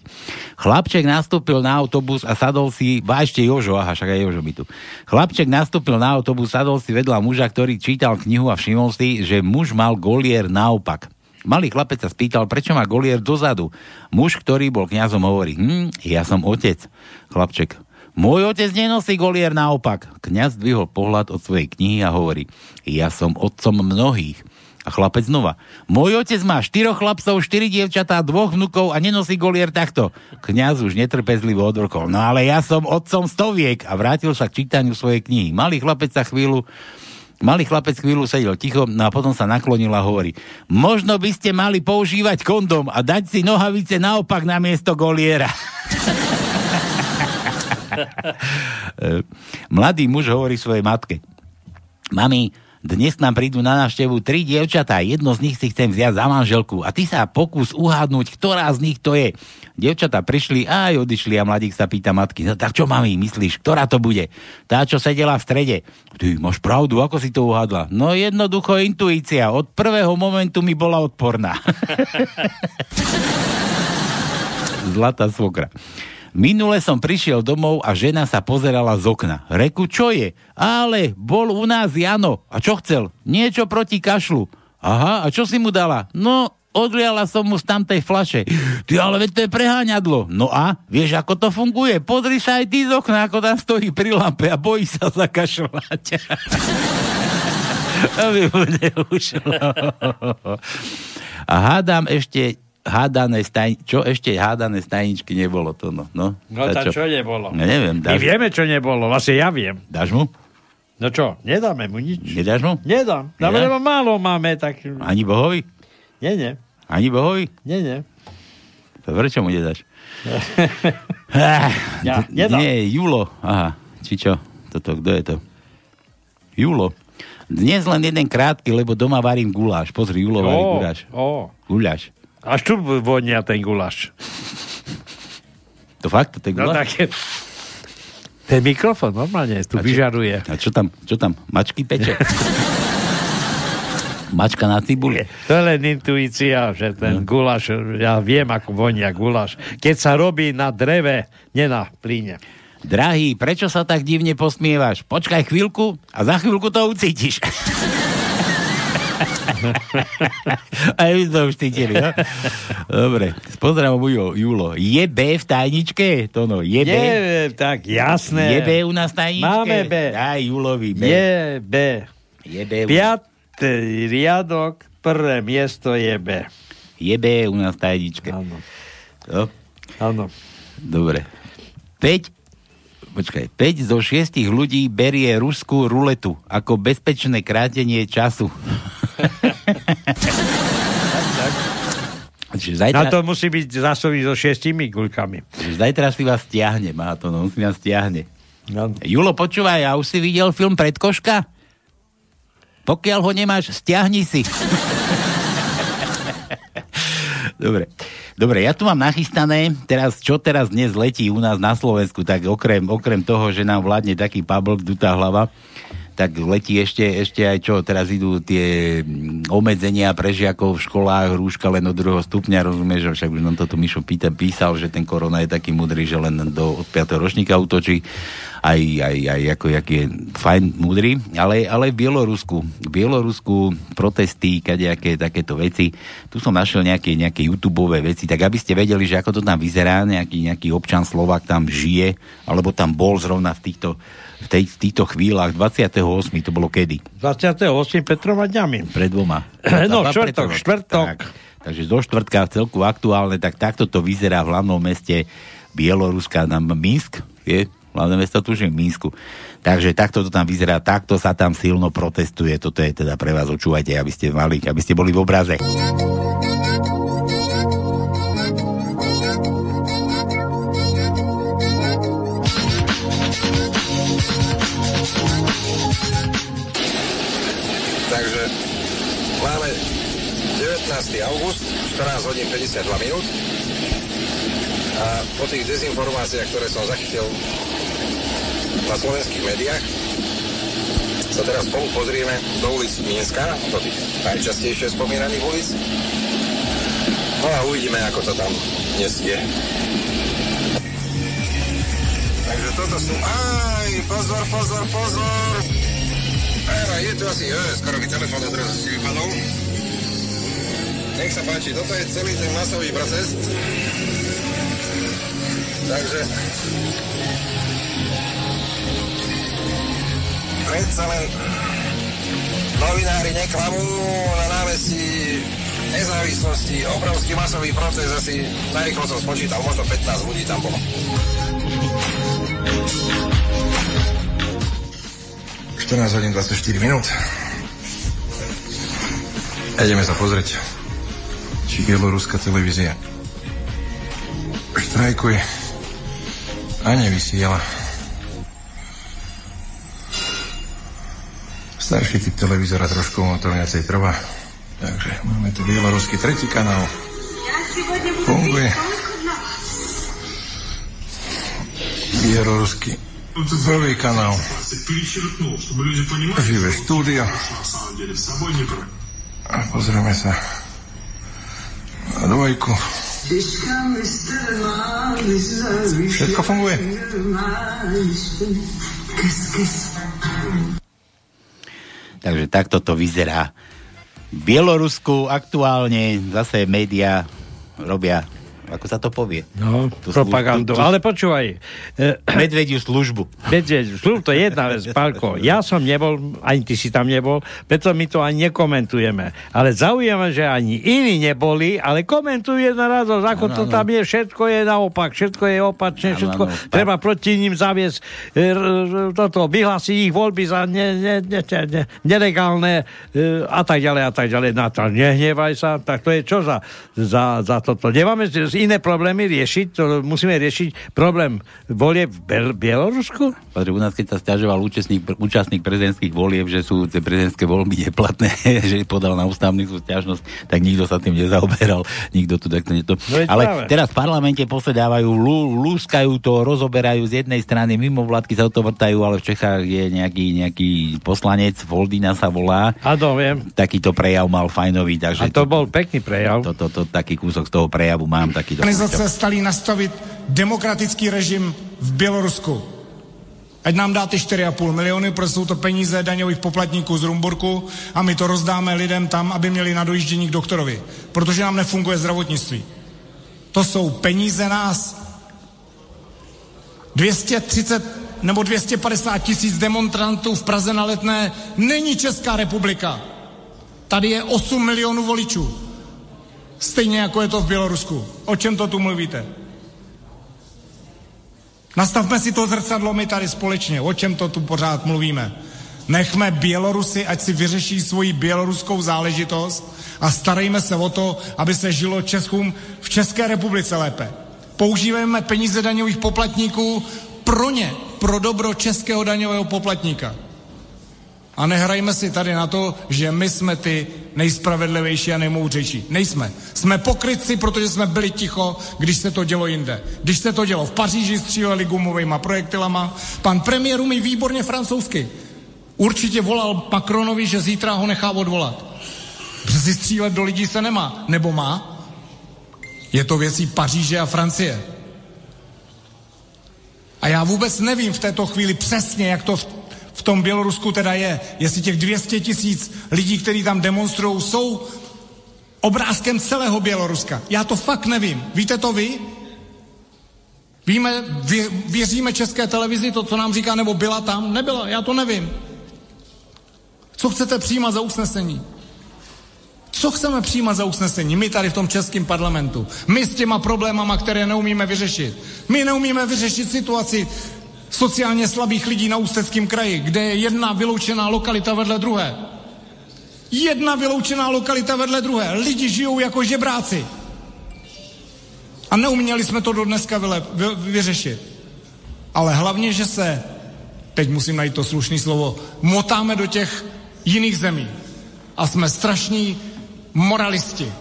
Chlapček nastúpil na autobus a sadol si, ba ešte Jožo, aha, však aj Jožo by tu. Chlapček nastúpil na autobus, sadol si vedľa muža, ktorý čítal knihu a všimol si, že muž mal golier naopak. Malý chlapec sa spýtal, prečo má golier dozadu. Muž, ktorý bol kňazom, hovorí, hm, ja som otec. Chlapček, môj otec nenosí golier naopak. Kňaz dvihol pohľad od svojej knihy a hovorí, ja som otcom mnohých. A chlapec znova. Môj otec má štyroch chlapcov, štyri dievčatá, dvoch vnukov a nenosí golier takto. Kňaz už netrpezlivo odvrkol. No ale ja som otcom stoviek a vrátil sa k čítaniu svojej knihy. Malý chlapec sa chvíľu Malý chlapec chvíľu sedel ticho no a potom sa naklonil a hovorí možno by ste mali používať kondom a dať si nohavice naopak na miesto goliera. E, Mladý muž hovorí svojej matke. Mami, dnes nám prídu na návštevu tri dievčatá, jedno z nich si chcem vziať za manželku a ty sa pokús uhádnuť, ktorá z nich to je. Dievčatá prišli a aj odišli a mladík sa pýta matky, no tak čo mami, myslíš, ktorá to bude? Tá, čo sedela v strede. Ty, máš pravdu, ako si to uhádla? No jednoducho intuícia, od prvého momentu mi bola odporná. Zlatá svokra. Minule som prišiel domov a žena sa pozerala z okna. Reku, čo je? Ale bol u nás Jano. A čo chcel? Niečo proti kašlu. Aha, a čo si mu dala? No, odliala som mu z tamtej flaše. Ty, ale veď to je preháňadlo. No a? Vieš, ako to funguje? Pozri sa aj ty z okna, ako tam stojí pri lampe a bojí sa zakašľať. Aby mu neušlo. A hádam ešte hádané staj... Čo ešte hádané stajničky nebolo to, no. No, No Tá tak čo nebolo? No, neviem, My dáš, vieme, čo nebolo, vlastne ja viem. dáš mu? No čo, nedáme mu nič. Nedáš mu? Nedám. Dáme, lebo málo máme, tak... Ani Bohovi? Nie, nie. Ani Bohovi? Nie, nie. To prečo mu nedáš? Ah, Ja, nedám. Nie, Julo. Aha, či čo? Toto, kto je to? Julo. Dnes len jeden krátky, lebo doma varím guláš. Pozri, Julo varí guláš. Guláš. Až tu vonia ten guláš. To fakt, je No guláš? tak... Ten mikrofon normálne tu A čo- vyžaruje. A čo tam, čo tam? Mačky peče? Mačka na cibuli. To je len intuícia, že ten guláš, ja viem, ako vonia guláš. Keď sa robí na dreve, nie na plíne. Drahý, prečo sa tak divne posmievaš? Počkaj chvíľku a za chvíľku to ucítiš. Aj vy to už cítili, no? Dobre, pozdravom Julo. Je B v tajničke? To no, je B? Je, tak jasné. Je B u nás tajničke? Máme B. Daj Julovi B. Je B. Je B. Piatý riadok, prvé miesto je B. Je B u nás tajničke. Áno. No, Áno. dobre. 5 Počkaj, 5 zo 6 ľudí berie ruskú ruletu ako bezpečné krátenie času. Čiže Na zajtra, to musí byť zásobí so šiestimi guľkami. čiže zajtra si vás stiahne, má to, no, si nás stiahne. Áno. Julo, počúvaj, a už si videl film Predkoška? Pokiaľ ho nemáš, stiahni si. Dobre. Dobre, ja tu mám nachystané, teraz, čo teraz dnes letí u nás na Slovensku, tak okrem, okrem toho, že nám vládne taký pablk, dutá hlava, tak letí ešte, ešte aj čo, teraz idú tie mm, obmedzenia pre žiakov v školách, rúška len od druhého stupňa, rozumieš, že však už nám toto Mišo pýta, písal, že ten korona je taký mudrý, že len do od 5. ročníka útočí aj, aj, aj ako, jak je fajn, múdry, ale, ale v Bielorusku, v Bielorusku protesty, kadejaké takéto veci, tu som našiel nejaké, nejaké youtube veci, tak aby ste vedeli, že ako to tam vyzerá, nejaký, nejaký občan Slovak tam žije, alebo tam bol zrovna v týchto, v, tej, v týchto chvíľach, 28. to bolo kedy? 28. Petrova dňami. Pred dvoma. No, štvrtok, štvrtok. Tak, takže do štvrtka celku aktuálne, tak takto to vyzerá v hlavnom meste Bieloruska, na Minsk, je hlavné mesto tuším v Minsku. Takže takto to tam vyzerá, takto sa tam silno protestuje. Toto je teda pre vás, očúvajte, aby ste mali, aby ste boli v obraze. August, 14 hodín 52 minút. A po tých dezinformáciách, ktoré som zachytil na slovenských médiách, sa teraz spolu pozrieme do ulic Minska, do tých najčastejšie spomínaných ulic. No a uvidíme, ako to tam dnes je. Takže toto sú... Aj, pozor, pozor, pozor! Áno, je tu asi... Je, skoro mi telefón odrazu si vypadol. Nech sa páči, toto je celý ten masový proces. Takže... Predsa len novinári neklamú na námestí nezávislosti, obrovský masový proces, asi narýchlo som spočítal, možno 15 ľudí tam bolo. hodín 24 minút. Ideme sa pozrieť, či bieloruská televízia štrajkuje a nevysiela. Starší typ televízora trošku mu to viacej trvá. Takže máme tu bieloruský tretí kanál. Funguje. Bieloruský prvý kanál. Živé štúdio. A dvojku. Všetko funguje. Takže takto to vyzerá. V Bielorusku aktuálne zase médiá robia, ako sa to povie? No, Tú propagandu. službu- tú- Ale počúvaj, e, Medvediu službu. Medveď, služ, to je jedna vec, Pálko. Ja som nebol, ani ty si tam nebol, preto my to ani nekomentujeme. Ale zaujímavé, že ani iní neboli, ale komentujú jedna radosť, ako Áno, to tam je, všetko je naopak, všetko je opačne, všetko, áno, pa- treba proti ním zaviesť e, toto, vyhlásiť ich voľby za ne, ne, ne, ne, ne, nelegálne e, a tak ďalej a tak ďalej. Na to nehnevaj sa, tak to je čo za, za, za toto. Nemáme z- iné problémy riešiť, to musíme riešiť problém volie v Bel- Bielorusku? Pozri, u nás, keď sa stiažoval účastník, účastník prezidentských volieb, že sú tie prezidentské voľby neplatné, že podal na ústavný súd stiažnosť, tak nikto sa tým nezaoberal, nikto tu takto nie to. No Ale práve. teraz v parlamente posedávajú, lú, lúskajú to, rozoberajú z jednej strany, mimo vládky sa o to vrtajú, ale v Čechách je nejaký, nejaký poslanec, Voldina sa volá, Áno, viem. takýto prejav mal fajnový, takže A to bol pekný prejav. to, to, to, taký kúsok z toho prejavu mám, taký Organizace stali nastavit demokratický režim v Bělorusku. Ať nám dá ty 4,5 miliony, protože jsou to peníze daňových poplatníků z Rumburku a my to rozdáme lidem tam, aby měli na dojíždění k doktorovi. Protože nám nefunguje zdravotnictví. To jsou peníze nás. 230 nebo 250 tisíc demonstrantů v Praze na letné není Česká republika. Tady je 8 milionů voličů. Stejně jako je to v Bělorusku. O čem to tu mluvíte? Nastavme si to zrcadlo my tady společně. O čem to tu pořád mluvíme? Nechme Bělorusy, ať si vyřeší svoji běloruskou záležitost a starejme se o to, aby se žilo Českům v České republice lépe. Používejme peníze daňových poplatníků pro ně, pro dobro českého daňového poplatníka. A nehrajme si tady na to, že my jsme ty nejspravedlivější a nejmoudřejší. Nejsme. Jsme pokrytci, protože jsme byli ticho, když se to dělo jinde. Když se to dělo v Paříži, stříleli gumovými projektilama. Pan premiér umí výborně francouzsky. Určitě volal Macronovi, že zítra ho nechá odvolat. Přeci střílet do lidí se nemá. Nebo má? Je to věcí Paříže a Francie. A já vůbec nevím v této chvíli přesně, jak to v tom Bělorusku teda je. Jestli těch 200 tisíc lidí, kteří tam demonstrují, jsou obrázkem celého Běloruska. Já to fakt nevím. Víte to vy? Víme, vě, věříme české televizi, to, co nám říká, nebo byla tam? Nebyla, já to nevím. Co chcete přijímat za usnesení? Co chceme přijímat za usnesení? My tady v tom českém parlamentu. My s těma problémama, které neumíme vyřešit. My neumíme vyřešit situaci sociálně slabých lidí na Ústeckém kraji, kde je jedna vyloučená lokalita vedle druhé. Jedna vyloučená lokalita vedle druhé. Lidi žijou jako žebráci. A neuměli jsme to do dneska vyle, vy, vyřešit. Ale hlavně, že se, teď musím najít to slušné slovo, motáme do těch jiných zemí. A jsme strašní moralisti.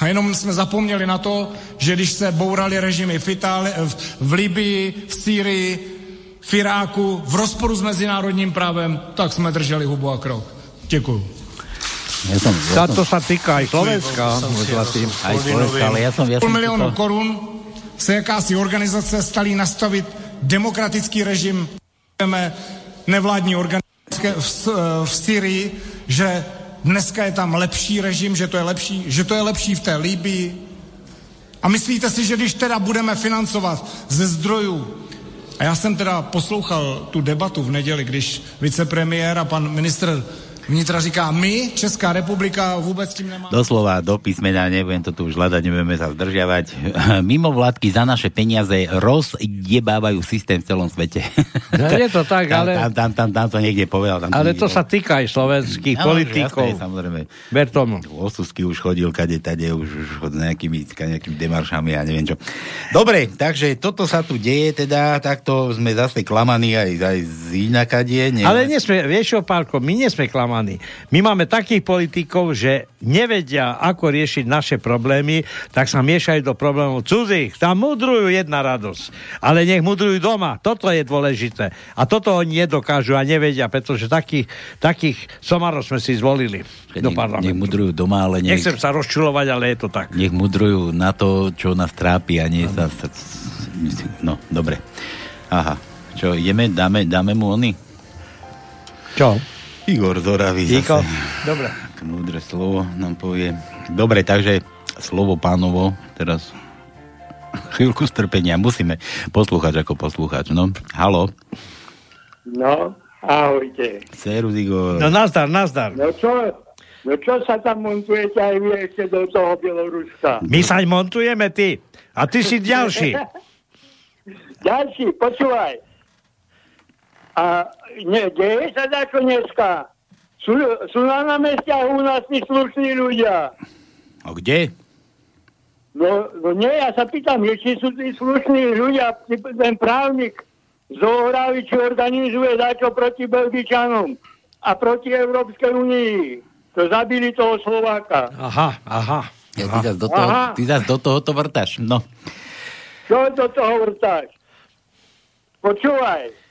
A jenom jsme zapomněli na to, že když se bourali režimy v, Itáli, v, v Libii, v Sýrii, v Iráku, v rozporu s mezinárodním právem, tak jsme drželi hubu a krok. Děkuju. Ja som, ja Táto som, sa týka aj Slovenska. Aj Slovenska, ale ja som, ja Půl som milionu to, korun se jakási organizace stalí nastavit demokratický režim nevládní organizace v, v Syrii, že dneska je tam lepší režim, že to je lepší, že to je lepší v té Líbii. A myslíte si, že když teda budeme financovat ze zdrojů, a já jsem teda poslouchal tu debatu v neděli, když vicepremiér a pan ministr vnitra říká, my, Česká republika, vůbec s tím nemáme. Doslova do písmena, nebudem to tu už hľadať, nebudeme sa zdržiavať. Mimo vládky za naše peniaze rozjebávajú systém v celom svete. No, je to tak, tam, ale- Tam, tam, tam, tam to niekde povedal. Tam Ale niekde to sa týka aj slovenských Áno, politikov. Jasné, samozrejme. Ver tomu. Osusky už chodil kade, tade, už, už chod s nejakými, nejakými demaršami a neviem čo. Dobre, takže toto sa tu deje, teda takto sme zase klamaní aj, aj z inakadie. Ale nie sme, vieš čo, Pálko, my nie sme klamaní. My máme takých politikov, že nevedia, ako riešiť naše problémy, tak sa miešajú do problémov cudzích. Tam mudrujú jedna radosť. Ale nech mudrujú doma. Toto je dôležité. A toto oni nedokážu a nevedia, pretože takých, takých somarov sme si zvolili do nech, nech parlamentu. mudrujú doma, ale nech, Nechcem sa rozčulovať, ale je to tak. nech mudrujú na to, čo nás trápi a nie sa... No, dobre. Aha. Čo, ideme, dáme, dáme mu oni? Čo? Igor Zoravý Iko? Dobre. Múdre slovo nám povie. Dobre, takže slovo pánovo, teraz chvíľku strpenia, musíme poslúchať ako poslúchač, no. Halo, No, ahojte. Serus Igor. No nazdar, nazdar. No čo, no čo sa tam montujete aj vy ešte do toho Bieloruska? My sa montujeme, ty. A ty si ďalší. Ďalší, počúvaj. A ne, deje sa dačo dneska. Sú, sú na námestiach u nás tí slušní ľudia. A kde? No, no nie, ja sa pýtam, že či sú tí slušní ľudia, ten právnik z Ohravy, či organizuje dačo proti Belgičanom a proti Európskej únii. To zabili toho Slováka. Aha, aha. Ja, ty zas do toho, Aha. ty zas do toho to vrtaš. No. Čo do toho vrtáš? Počúvaj.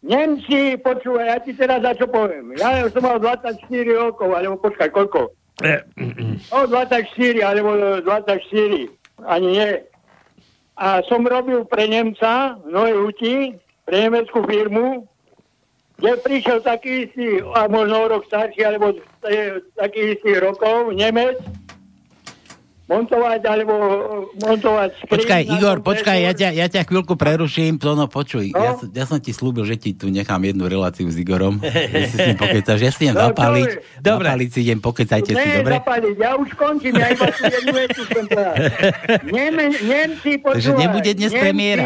Nemci, počúvaj, ja ti teraz za čo poviem. Ja som mal 24 rokov, alebo počkaj, koľko? E, O, 24, alebo 24, ani nie. A som robil pre Nemca, Noé Uti, pre nemeckú firmu, kde prišiel taký istý, a možno rok starší, alebo e, taký istý rokov, Nemec, montovať, alebo montovať skríň Počkaj, Igor, počkaj, ja ťa, ja ťa chvíľku preruším, to no počuj, No? ja, som- ja som ti slúbil, že ti tu nechám jednu reláciu s Igorom, že si s ním pokecáš, ja si idem No, zapáliť, dobre. zapáliť si idem, pokecajte si, dobre? zapaliť, ja už končím, ja iba tu jednu vetu chcem povedať. Neme, Nemci, počúvaj. Takže nebude dnes Nemci- premiéra.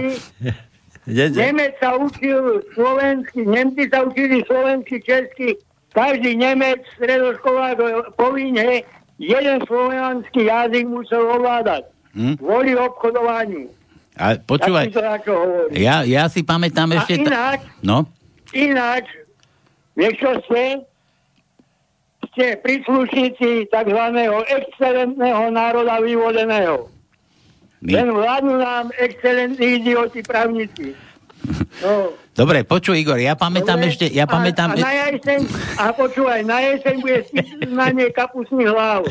Nemec sa učil slovensky, Nemci sa učili slovensky, česky, každý Nemec, stredoškolák povinne jeden slovenský jazyk musel ovládať. Hm? Kvôli obchodovaniu. A počúvaj, ja, ja si pamätám A ešte... ináč, No, ináč, vieš čo ste? Ste príslušníci tzv. excelentného národa vyvoleného. my, Len vládnu nám excelentní idioti právnici. No. Dobre, počuj Igor, ja pamätám Dobre? ešte, ja pamätám... A, a na jeseň, a počúvaj, na jeseň bude stíňanie kapusných hlav.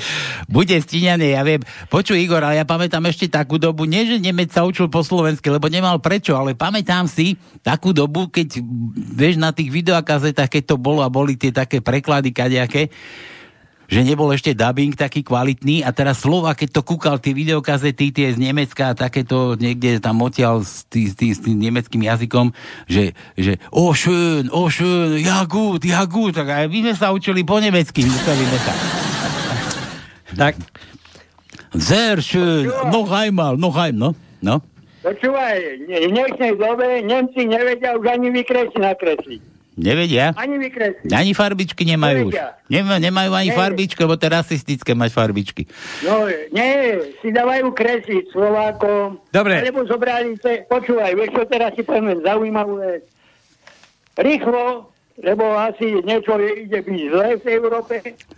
Bude stíňanie, ja viem. Počuj Igor, ale ja pamätám ešte takú dobu, nie že Nemec sa učil po slovensky, lebo nemal prečo, ale pamätám si takú dobu, keď, vieš, na tých videokazetách, keď to bolo a boli tie také preklady kadejaké, že nebol ešte dubbing taký kvalitný a teraz slova, keď to kúkal tie videokazety, tie z Nemecka a takéto niekde tam odtiaľ s, tý, s, tý, s tým nemeckým jazykom, že, že oh schön, oh schön, ja gut, ja gut, tak aj my sme sa učili po nemecky, museli sme sa. Tak. Sehr schön, noch einmal, noch einmal, no. No. Počúvaj, v dnešnej dobe Nemci nevedia už ani vykresliť nakresliť. Nevedia? Ani vykresliť. Ani farbičky nemajú už. Nevedia. Nemá, nemajú ani Nie. farbičky, lebo to je rasistické mať farbičky. No, nie, si dávajú kresliť Slovákom. Dobre. Alebo zobrali, te, počúvaj, vieš čo teraz si poviem zaujímavú vec. Rýchlo, lebo asi niečo ide byť zle v Európe.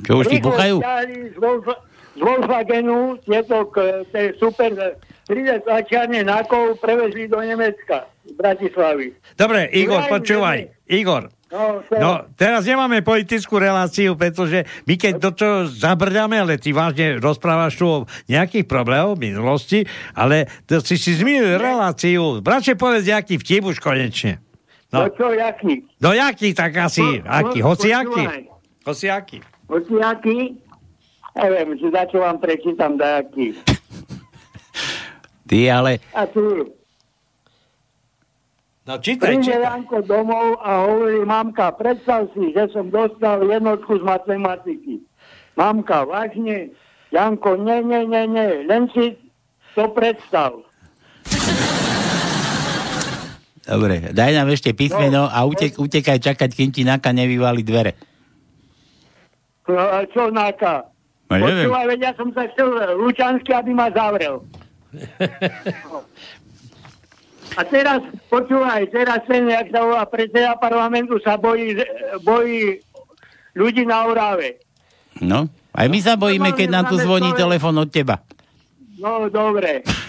Čo, už ti Rýchlo buchajú? stiahli Z, Volkswa- z Volkswagenu tieto k- tie super 30 tlačiarne nákov prevezli do Nemecka, z Bratislavy. Dobre, Igor, počúvaj. Igor, No, No, teraz nemáme politickú reláciu, pretože my keď do toho zabrďame, ale ty vážne rozprávaš tu o nejakých problémoch minulosti, ale to si si zmienil reláciu. Brače, povedz, jaký vtip už konečne. no. No, čo, jaký? no jaký, tak asi, No, aký, no, hoci aký. počúvaj. Hoci aký. Hoci aký? Neviem, či za čo vám prečítam dajaký. Ty ale... A tu No čítaj, príde čítaj. Janko domov a hovorí, mamka, predstav si, že som dostal jednotku z matematiky. Mamka, vážne? Janko, nie, nie, nie, nie, len si to predstav. Dobre, daj nám ešte písmeno a utek, utekaj čakať, kým ti Naka nevyvali dvere. No, a čo náka? No, neviem. Počúvaj, veď ja som sa chcel Lučansky, aby ma zavrel. A teraz, počúvaj, teraz ten, jak sa volá predseda parlamentu, sa bojí, bojí ľudí na Orave. No, aj my sa bojíme, keď nám tu zvoní telefon od teba. No, dobre.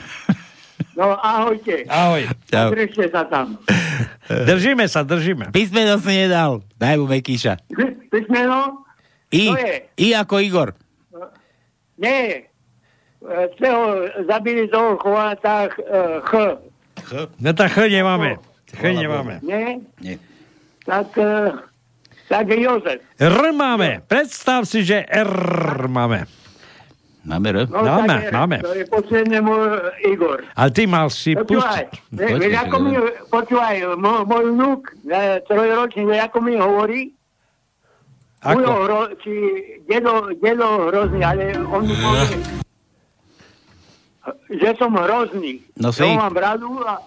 No, ahojte. Ahoj. Čau. Držte sa tam. Držíme sa, držíme. Písmeno si nedal. Daj mu Mekíša. Písmeno? I. I ako Igor. Nie. E, Toho zabili toho chovaná uh, Ch. No tak Ch nemáme. Ch nemáme. Nie? Nie. Tak, uh, tak Jozef. R máme. Predstav si, že R máme. Máme R? No, Máme, je, máme. To je posledné môj Igor. Ale ty mal si Počúvaj, pustiť. mi, počúvaj, mo- môj vnúk, e, trojročný, ako mi hovorí? Ako? Ujo, hro, či dedo, dedo hrozný, ale on mi povie, že som hrozný. No si. Mám bradu a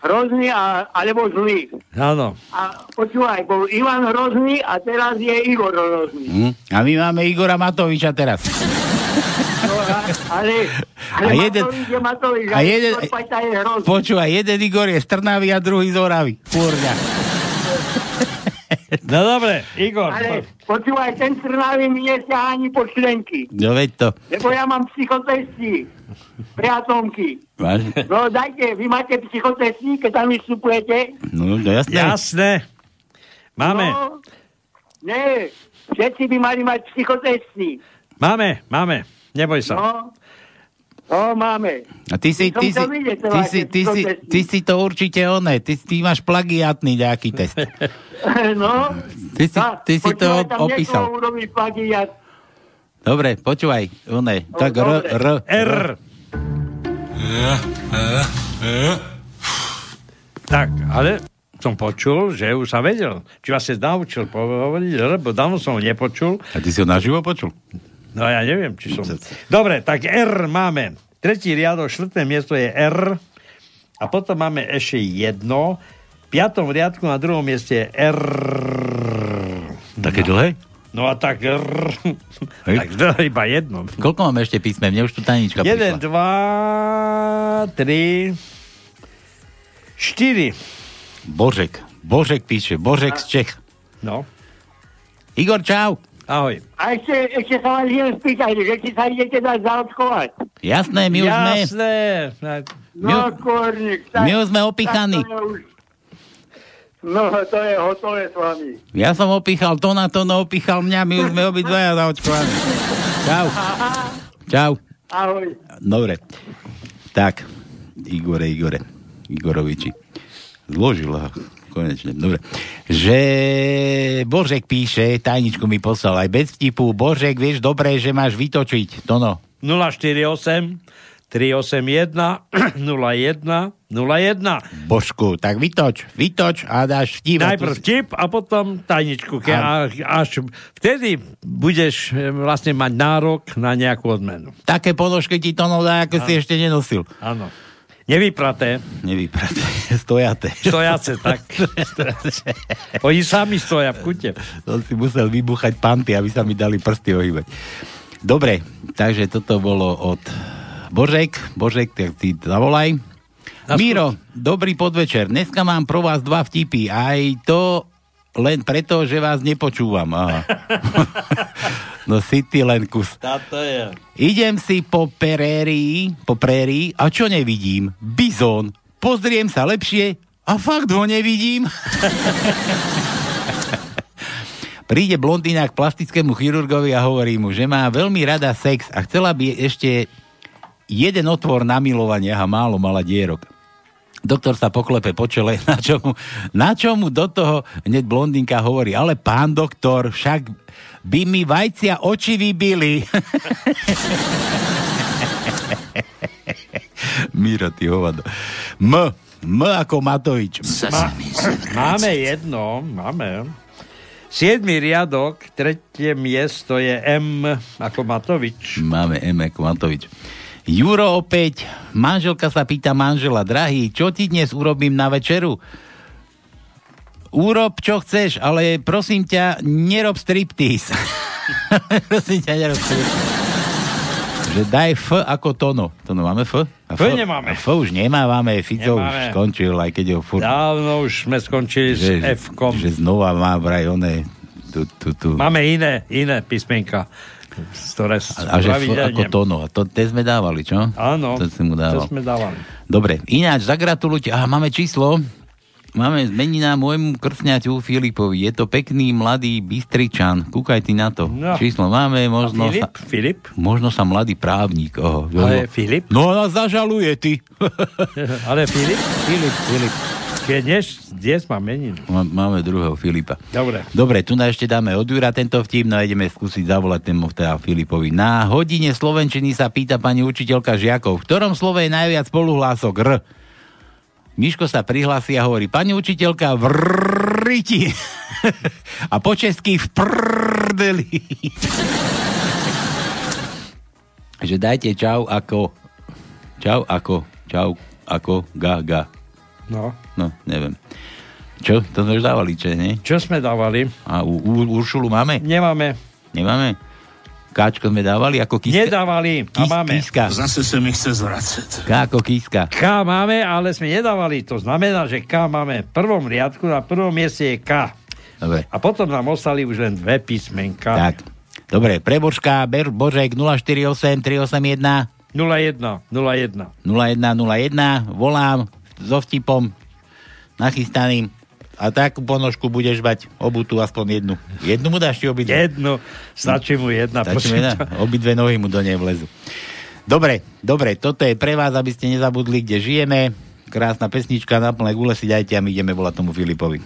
hrozný, a, alebo zlý. Áno. A počúvaj, bol Ivan hrozný a teraz je Igor hrozný. Hm? A my máme Igora Matoviča teraz. No, a, ale, ale A jeden- Matovič je Matovič, a jeden- je. Počúvaj, jeden Igor je z Trnavy a druhý z Oravy. Fúrňa. No dobre, Igor. Ale počúvaj, ten Trnavy mi nesiaha ani po členky. No veď to. Lebo ja mám psychotesty. Priatomky. No dajte, vy máte psychotesty, keď tam vystupujete? No, no jasné. Jasné. Máme. No, nie, všetci by mali mať psychotesty. Máme, máme. Neboj sa. No, no máme. A ty si, ty si, vidieť ty teda, si, ty si, ty si to určite oné. Ty, ty máš plagiátny nejaký test. No, Ty si, ty si to tam opísal. urobí. Dobre, počúvaj, oné. Tak R. R, R. Tak, ale som počul, že už sa vedel. Či vás sa naučil hovoriť R, bo dávno som ho nepočul. A ty si ho naživo počul? No ja neviem, či som... Dobre, tak R máme. Tretí riadok, štvrté miesto je R. A potom máme ešte jedno. V piatom riadku na druhom mieste je R. Také dlhé? No a tak R. Hej. tak to iba jedno. Koľko máme ešte písme? Mne už tu Tanička 1, prišla. 2, 3, 4. Božek. Božek píše. Božek z Čech. No. Igor, čau. Ahoj. A ešte, ešte sa vás idem spýtať, že či sa idete dať zaočkovať. Jasné, my už sme... Jasné. No, korník. my už sme opichaní. tak to už- No, to je hotové s vami. Ja som opíchal Tona, Tono opíchal mňa, my už sme obidvaja zaočkovaní. Čau. Čau. Ahoj. Dobre. Tak, Igore, Igore, Igoroviči. Zložil ho konečne. Dobre. Že Božek píše, tajničku mi poslal aj bez vtipu. Božek, vieš dobre, že máš vytočiť. Tono. 048 381 01 01. Božku, tak vytoč, vytoč a dáš vtip. a Najprv vtip a potom tajničku. Ke, a, až vtedy budeš e, vlastne mať nárok na nejakú odmenu. Také ponožky ti Tono dá, ako si ešte nenosil. Áno. Nevypraté. Nevypraté. Stojaté. Stojace, tak. Oni sami stoja v kute. Som si musel vybuchať panty, aby sa mi dali prsty ohýbať. Dobre, takže toto bolo od Božek. Božek, tak ty zavolaj. Miro, dobrý podvečer. Dneska mám pro vás dva vtipy. Aj to len preto, že vás nepočúvam. Aha. no si ty len kus. Táto je. Idem si po prerii, po prérii a čo nevidím? Bizón. Pozriem sa lepšie a fakt ho nevidím. Príde blondína k plastickému chirurgovi a hovorí mu, že má veľmi rada sex a chcela by ešte jeden otvor na milovanie a málo mala dierok. Doktor sa poklepe po čele, na čo mu, na čo mu do toho hneď blondinka hovorí, ale pán doktor, však by mi vajcia oči vybili. Miro, ty hovado. M. M ako Matovič. Ma- máme jedno, máme. Siedmy riadok, tretie miesto je M ako Matovič. Máme M ako Matovič. Juro opäť, manželka sa pýta manžela, drahý, čo ti dnes urobím na večeru? Urob, čo chceš, ale prosím ťa, nerob striptease. prosím ťa, nerob striptease. Že daj F ako Tono. Tono, máme F? A F nemáme. A F už nemávame, Fico už Nemáme. skončil, aj keď ho furt... Dávno už sme skončili s že, F-kom. že znova má vraj oné... Tu, tu, tu. Máme iné, iné písmenka, ktoré A, a že F ako Tono. A to, te sme dávali, čo? Áno, To si mu dával. to sme dávali. Dobre, ináč zagratulujte. Aha, máme číslo. Máme zmenina môjmu krstňaťu Filipovi. Je to pekný mladý Bystričan. Kúkaj ty na to. No. Číslo máme, možno Filip? sa... Filip? Možno sa mladý právnik. Oho, Ale Filip? No nás zažaluje, ty. Ale Filip? Filip, Filip. Keď dnes, dnes mám meninu. Má- Máme druhého Filipa. Dobre. Dobre, tu na ešte dáme od Jura tento vtip, no a ideme skúsiť zavolať tému teda Filipovi. Na hodine Slovenčiny sa pýta pani učiteľka žiakov, v ktorom slove je najviac spoluhlások R? Miško sa prihlási a hovorí, pani učiteľka, vriti. a po česky v prdeli. že dajte čau ako, čau ako, čau ako, ga, ga. No. No, neviem. Čo? To sme už dávali, čo, nie? Čo sme dávali? A u, u, Uršulu máme? Nemáme. Nemáme? Káčko sme dávali ako kiska? Nedávali. A Kis, máme. Kiska. Zase sa mi chce zvracať. K ako kiska. K máme, ale sme nedávali. To znamená, že K máme v prvom riadku, na prvom mieste je K. Dobre. A potom nám ostali už len dve písmenka. Tak. Dobre, pre Božka, Ber, Božek 048 381 01, 01. 0101, volám so vtipom nachystaným a takú ponožku budeš mať obutú aspoň jednu. Jednu mu dáš ti obidve? Jednu, stačí mu jedna. Stačí mu jedna? Obidve nohy mu do nej vlezu. Dobre, dobre, toto je pre vás, aby ste nezabudli, kde žijeme. Krásna pesnička, na plné gule si dajte a my ideme volať tomu Filipovi.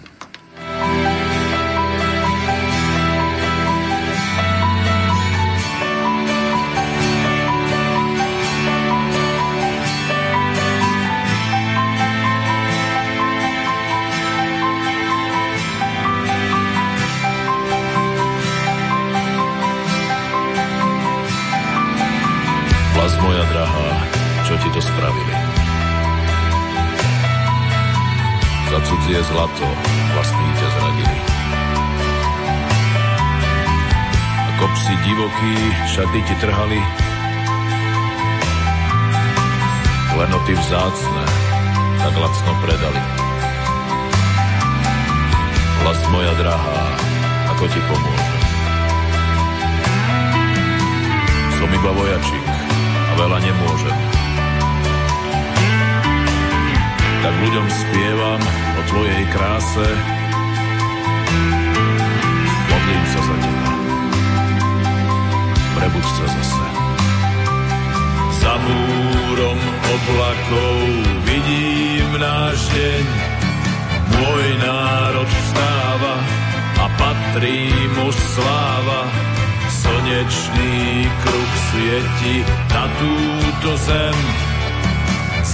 Zlato vlastní ťa zradili. Ako psi divokí šaty ti trhali, klenoty vzácne tak lacno predali. Vlast moja drahá, ako ti pomôžem? Som iba vojačik a veľa nemôžem. Tak ľuďom spievam svojej kráse. Modlím sa za teba. Prebuď sa zase. Za múrom oblakov vidím náš deň. Môj národ vstáva a patrí mu sláva. Slnečný kruh svieti na túto zem.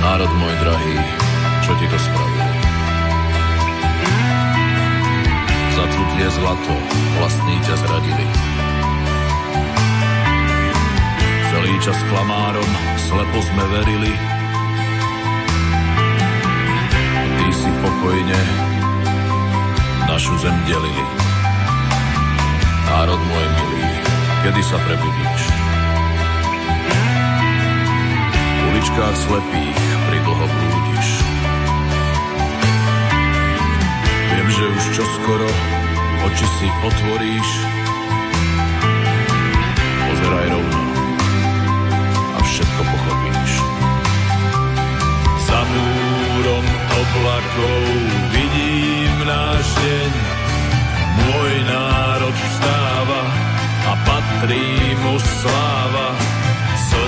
Národ môj drahý, čo ti to spravili? Za cudzie zlato vlastní ťa zradili. Celý čas klamárom slepo sme verili. Ty si pokojne našu zem delili. Národ môj milý, kedy sa prebudíš? Uličkách slepých pridlho blúdiš. Viem, že už čoskoro oči si otvoríš. Pozeraj rovno a všetko pochopíš. Za múrom oblakov vidím náš deň. Môj národ vstáva a patrí mu sláva.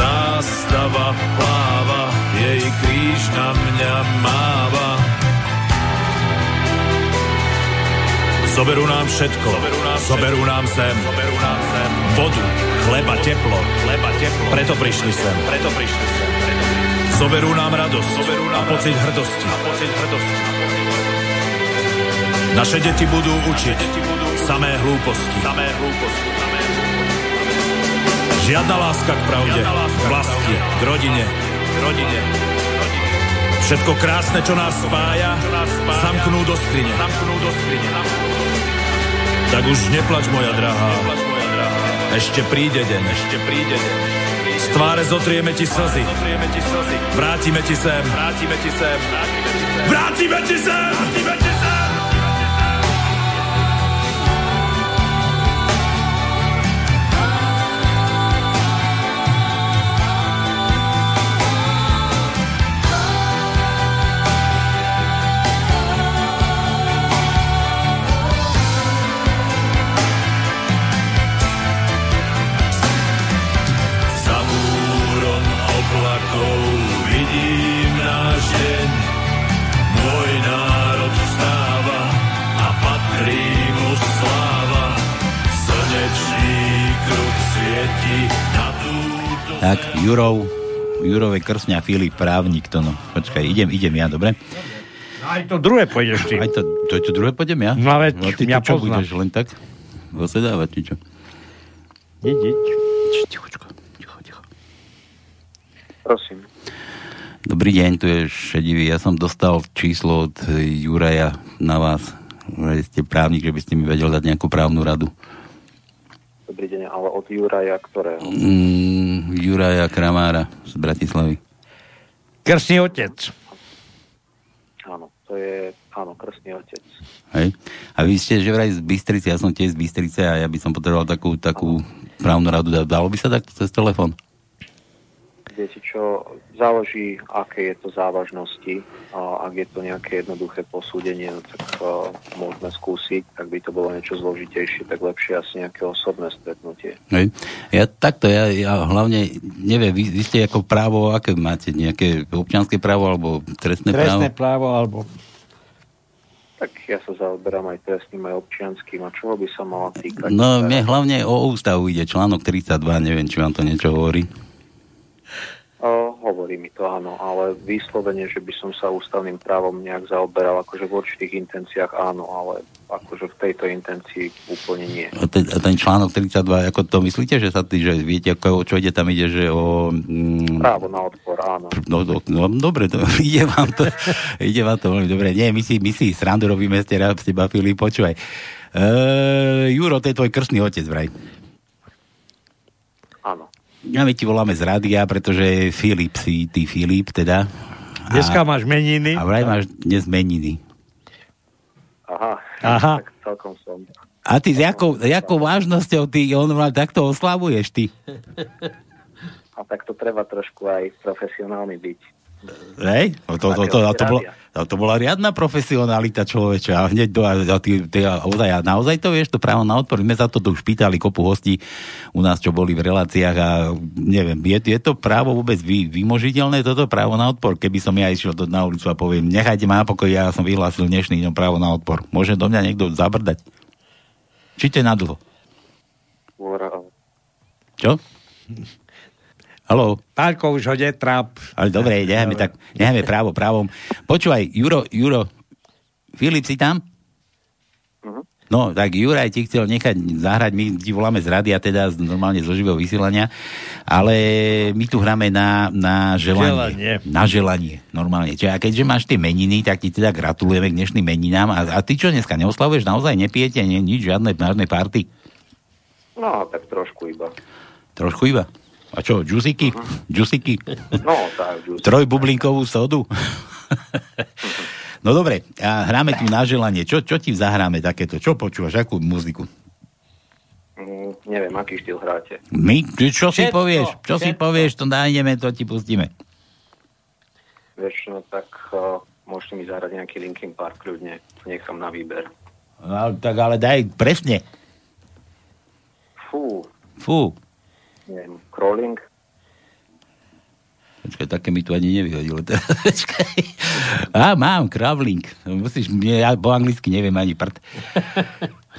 Zástava pláva, jej kríž na mňa máva. Zoberú nám všetko, zoberú nám zem, vodu, chleba, teplo, chleba, teplo. Preto prišli sem, preto prišli sem. Zoberú nám radosť, zoberú nám a pocit hrdosti. A pocit hrdosti. Naše deti budú učiť samé hlúposti. Samé hlúposti. Žiadna láska k pravde, k vlasti, k rodine, k rodine. Všetko krásne, čo nás spája, zamknú do skrine. Zamknú do skrine. Tak už neplač, moja drahá. Ešte príde deň. Ešte príde deň. Z tváre zotrieme ti slzy. Vrátime ti sem. Vrátime ti sem. Vrátime ti sem. Vrátime ti sem. Tak, Jurov, Jurove krsňa Filip, právnik to no. Počkaj, idem, idem ja, dobre? Aj to druhé pôjdeš ty. Aj to, to, to druhé pôjdem ja? No veď, ty mňa to čo poznáš. budeš len tak posedávať, či čo? Idiť. Tichočko, ticho, ticho. Prosím. Dobrý deň, tu je Šedivý. Ja som dostal číslo od e, Juraja na vás. Že ste právnik, že by ste mi vedel dať nejakú právnu radu. Dobrý deň, ale od Juraja, ktorého? Mm, Juraja Kramára z Bratislavy. Krstný otec. Áno, to je, áno, krstný otec. Hej. A vy ste že vraj z Bystrice, ja som tiež z Bystrice a ja by som potreboval takú, takú právnu radu. Dalo by sa takto cez telefón? Viete čo, záleží, aké je to závažnosti. A ak je to nejaké jednoduché posúdenie, no tak uh, môžeme skúsiť. Ak by to bolo niečo zložitejšie, tak lepšie asi nejaké osobné stretnutie. Hej. Ja takto, ja, ja hlavne neviem, vy, vy ste ako právo, aké máte? Nejaké občianské právo alebo trestné, Trestné právo? právo alebo... Tak ja sa zaoberám aj trestným, aj občianským. A čoho by sa mala týkať? No, mne hlavne o ústavu ide, článok 32, neviem, či vám to niečo hovorí. O, hovorí mi to áno, ale vyslovene, že by som sa ústavným právom nejak zaoberal, akože v určitých intenciách áno, ale akože v tejto intencii úplne nie. A ten, a ten článok 32, ako to myslíte, že sa tý, že viete, ako, o čo ide, tam ide, že o... Mm, Právo na odpor, áno. No, no, no dobre, to, ide vám to, ide vám to veľmi dobre. Nie, my si, my si srandu robíme ste rád ste bavili, počúvaj. Uh, Juro, to je tvoj krstný otec, vraj. A my ti voláme z rádia, pretože Filip si, ty Filip teda. Dneska máš meniny. A vraj máš dnes meniny. Aha. Aha. Tak celkom som. A ty s jakou, jakou vážnosťou ty on takto oslavuješ ty? A tak to treba trošku aj profesionálny byť. Hej? No to, to, to, to, to, bolo, to, to bola riadna profesionalita človeča. A hneď do, a ty, ty, a ozaj, a naozaj to vieš, to právo na odpor. My sa to tu už pýtali kopu hostí u nás, čo boli v reláciách a neviem, je, je to právo vôbec vy, vymožiteľné, toto právo na odpor? Keby som ja išiel do, na ulicu a poviem, nechajte ma na pokoj, ja som vyhlásil dnešný deň právo na odpor. Môže do mňa niekto zabrdať? Či to je na dlho? Čo? Haló? Pálko, už ho netráp. Ale dobre, necháme, tak, necháme právo právom. Počúvaj, Juro, Juro, Filip, si tam? Mhm. No, tak Juraj ti chcel nechať zahrať, my ti voláme z radia, teda z, normálne zo živého vysielania, ale my tu hráme na, na želanie. Želanie. Na želanie, normálne. Čiže, a keďže máš tie meniny, tak ti teda gratulujeme k dnešným meninám. A, a ty čo dneska neoslavuješ? Naozaj nepijete nie, nič, žiadne, žiadne party? No, tak trošku iba. Trošku iba. A čo, džusiky? Džusiky? No, tak. Trojbublinkovú sodu? no dobre, a hráme tu na želanie. Čo, čo ti zahráme takéto? Čo počúvaš? Akú muziku? Mm, neviem, aký štýl hráte. My? Čo, čo si Všetko, povieš? Čo si všetko. povieš, to nájdeme, to ti pustíme. Vieš, no tak uh, môžete mi zahrať nejaký Linkin Park ľudne. Nechám na výber. No, tak ale daj presne. Fú, Fú. Neviem, crawling. Počkaj, také mi tu ani nevyhodilo. Počkaj. Á, mám, kravling. Musíš, mne, ja po anglicky neviem ani prd.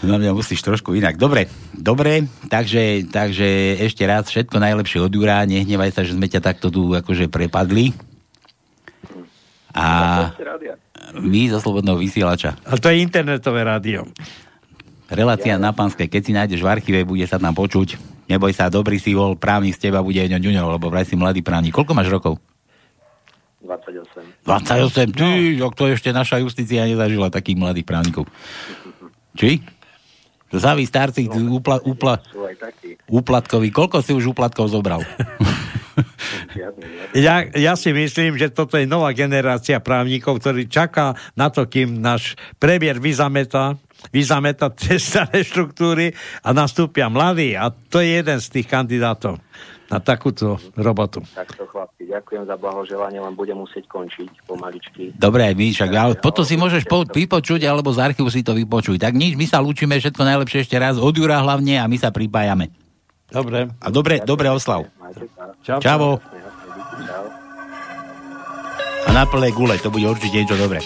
Na mňa musíš trošku inak. Dobre, dobre, takže, takže ešte raz všetko najlepšie od Jura. Nehnevaj sa, že sme ťa takto tu akože prepadli. A my zo Slobodného vysielača. A to je internetové rádio. Relácia na Panskej, keď si nájdeš v archíve, bude sa tam počuť. Neboj sa, dobrý si bol, právnik z teba bude ňo ňuňo, lebo vraj si mladý právnik. Koľko máš rokov? 28. 28, ty, no. to ešte naša justícia nezažila takých mladých právnikov. Či? Zaví starci, no, upla, upla, úplatkoví. Koľko si už úplatkov zobral? Ja, ja si myslím, že toto je nová generácia právnikov, ktorí čaká na to, kým náš premiér vyzameta, vyzameta tie staré štruktúry a nastúpia mladí. A to je jeden z tých kandidátov na takúto robotu. Takto chlapci, ďakujem za blahoželanie, len budem musieť končiť pomaličky. Dobre, my však, ale potom si môžeš po, vypočuť, alebo z archívu si to vypočuj. Tak nič, my sa lúčime, všetko najlepšie ešte raz, od Jura hlavne a my sa pripájame. Dobre. A dobre, dobre oslav. Čau. Čavo. A na plné gule, to bude určite niečo dobré.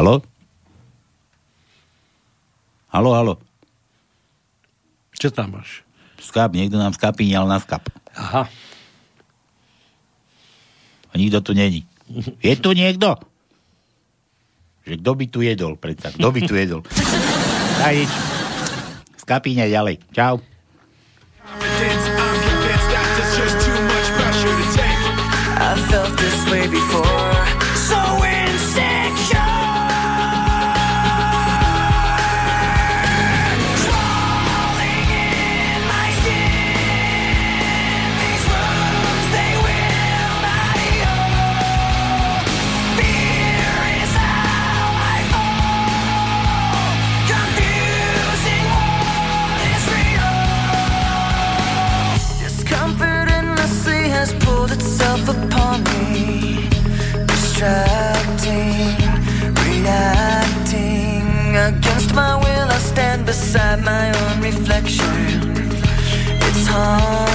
Halo? Halo, halo. Čo tam máš? Skap, niekto nám skapíňal na skap. Aha. A nikto tu není. Je tu niekto? Že kto by tu jedol, predsa. Kto by tu jedol? Daj nič. Skapíňa ďalej. Čau. I felt this way Obstructing, reacting. Against my will I stand beside my own reflection. It's hard.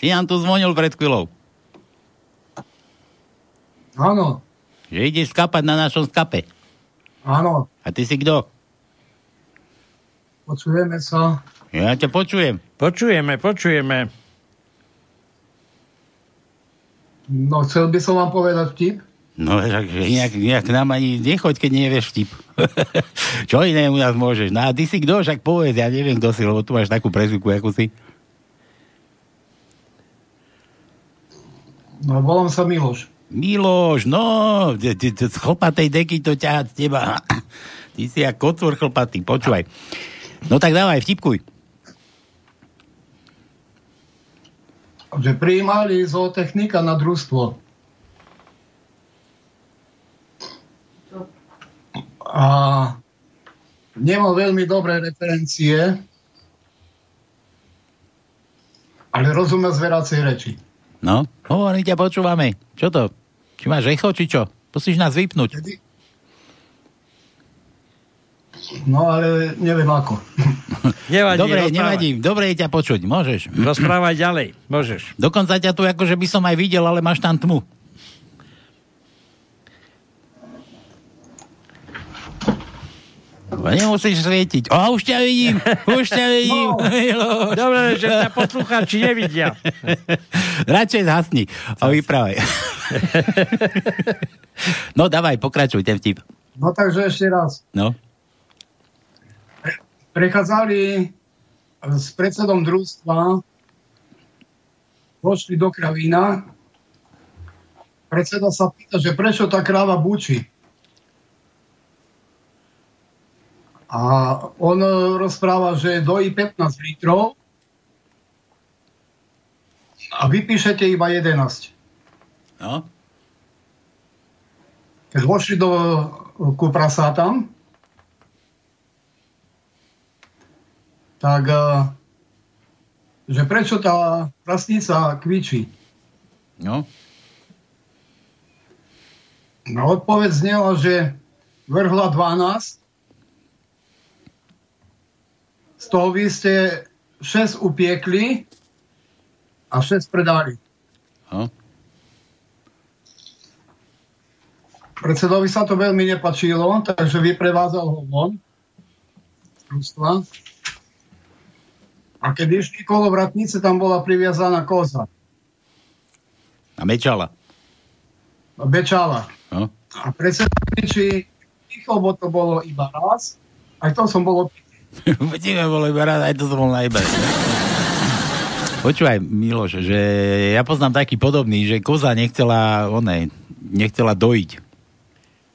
Nám tu zvonil pred chvíľou. Áno, Že ideš skapať na našom skape. áno, A ty si kto? počujeme sa. Ja ťa počujem. Počujeme, počujeme. No, chcel by som vám povedať vtip. No, tak nejak, nejak nám ani nechoď, keď nevieš vtip. Čo iné u nás môžeš? No a ty si kto? Však povedz, ja neviem, kto si, lebo tu máš takú prezivku, ako si. No, volám sa Miloš. Miloš, no, z chlpatej deky to ťa teba. Ty si jak kotvor chlpatý, počúvaj. No tak dávaj, vtipkuj. Že prijímali zootechnika na družstvo. A nemal veľmi dobré referencie, ale rozumel zvieracej reči. No, hovorí ťa, počúvame. Čo to? Či máš echo, či čo? Musíš nás vypnúť. No ale neviem ako. Nevadí, Dobre, rozprávaj. nevadí. Dobre je ťa počuť, môžeš. Rozprávaj ďalej, môžeš. Dokonca ťa tu akože by som aj videl, ale máš tam tmu. Nemusíš svietiť. O, už ťa vidím, už ťa vidím. No. Dobre, že ťa poslucháči nevidia. Radšej zhasni a vypravaj. no dávaj, pokračuj ten vtip. No takže ešte raz. No. Prechádzali s predsedom družstva, vošli do kravína. Predseda sa pýta, že prečo tá kráva bučí. A on rozpráva, že dojí 15 litrov a vypíšete iba 11. No. Keď vošli do ku prasátam, tak e, že prečo tá prasnica kvičí? No. No odpoveď znela, že vrhla 12, z toho vy ste 6 upiekli a 6 predali. No. Predsedovi sa to veľmi nepačilo, takže vyprevádzal ho von. A keď išli kolo vratnice, tam bola priviazaná koza. A mečala. Bečala. No. A predseda kričí, ticho, bo to bolo iba raz. Aj to som bol opitý. Vidíme, bolo iba rád, aj to som bol najber. Počúvaj, Miloš, že ja poznám taký podobný, že koza nechcela, one, nechcela dojiť.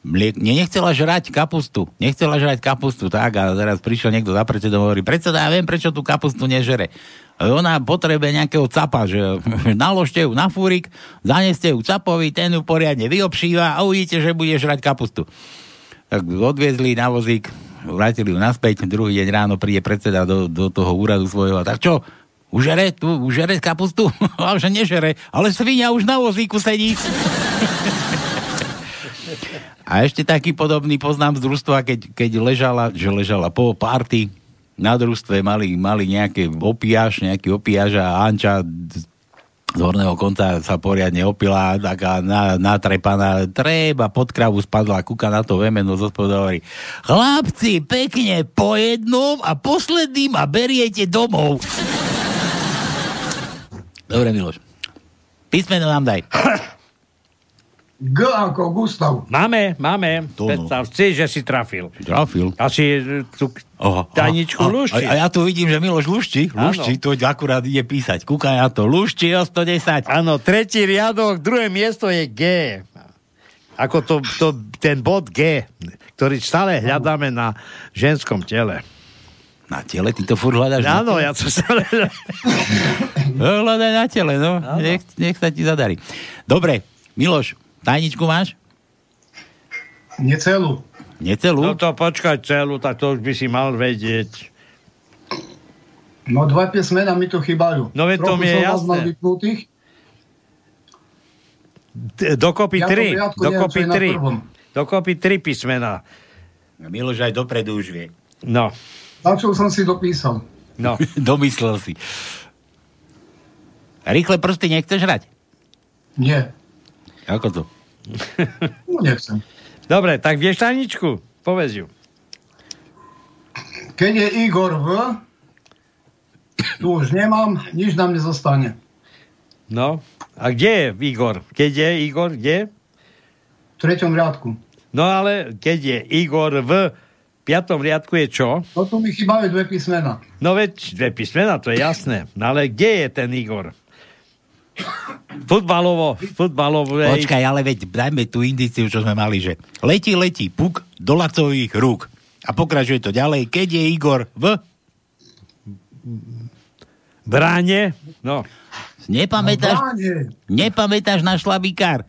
Mliek, nie, nechcela žrať kapustu. Nechcela žrať kapustu, tak a teraz prišiel niekto za predsedom a hovorí, predseda, ja viem, prečo tú kapustu nežere. Ona potrebuje nejakého capa, že naložte ju na fúrik, zaneste ju capovi, ten ju poriadne vyobšíva a uvidíte, že bude žrať kapustu. Tak odviezli na vozík, vrátili ju naspäť, druhý deň ráno príde predseda do, do toho úradu svojho a tak čo? Užere tu, užere kapustu? A že nežere, ale svinia už na vozíku sedí. A ešte taký podobný poznám z družstva, keď, keď ležala, že ležala po party, na družstve mali, mali nejaké opiaž, nejaký opiaž a Anča z horného konca sa poriadne opila, taká na, natrepaná, treba pod kravu spadla, kúka na to vemeno zo spodu hovorí, chlapci, pekne po jednom a posledným a beriete domov. Dobre, Miloš. Písmeno nám daj. G ako Gustav. Máme, máme. To no. Predstav si, že si trafil. Trafil. Asi e, tú Aha, tajničku lušti. A, a ja tu vidím, že Miloš lušti, Áno. lušti, to akurát ide písať. Kúkaj na to, lušti o 110. Áno, tretí riadok, druhé miesto je G. Ako to, to, ten bod G, ktorý stále hľadáme na ženskom tele. Na tele? Ty to furt hľadáš? Áno, ja to stále No, hľadaj na tele, no. Nech, nech sa ti zadarí. Dobre, Miloš, tajničku máš? Necelú. Necelú? No to počkaj celú, tak to už by si mal vedieť. No dva písmena mi tu chýbajú. No veď to mi je jasné. Dokopy Ja to tri. Dokopy tri. Dokopy tri písmená. Miloš aj dopredu už vie. No, Začal som si dopísal. no. Domyslel si. Rýchle prsty nechceš hrať? Nie, Ako to? No nechcem. Dobre, tak vieš tajničku? Povedz ju. Keď je Igor V, tu už nemám, nič nám nezostane. No, a kde je Igor? Keď je Igor, kde? V treťom riadku. No ale keď je Igor v piatom riadku je čo? No tu mi chýbajú dve písmena. No veď dve písmena, to je jasné. No ale kde je ten Igor? Futbalovo, futbalovo. Počkaj, ale veď dajme tú indiciu, čo sme mali, že letí, letí, puk do lacových rúk. A pokračuje to ďalej. Keď je Igor v... Bráne, no. Nepamätáš, V bráne. nepamätáš na šlabikár?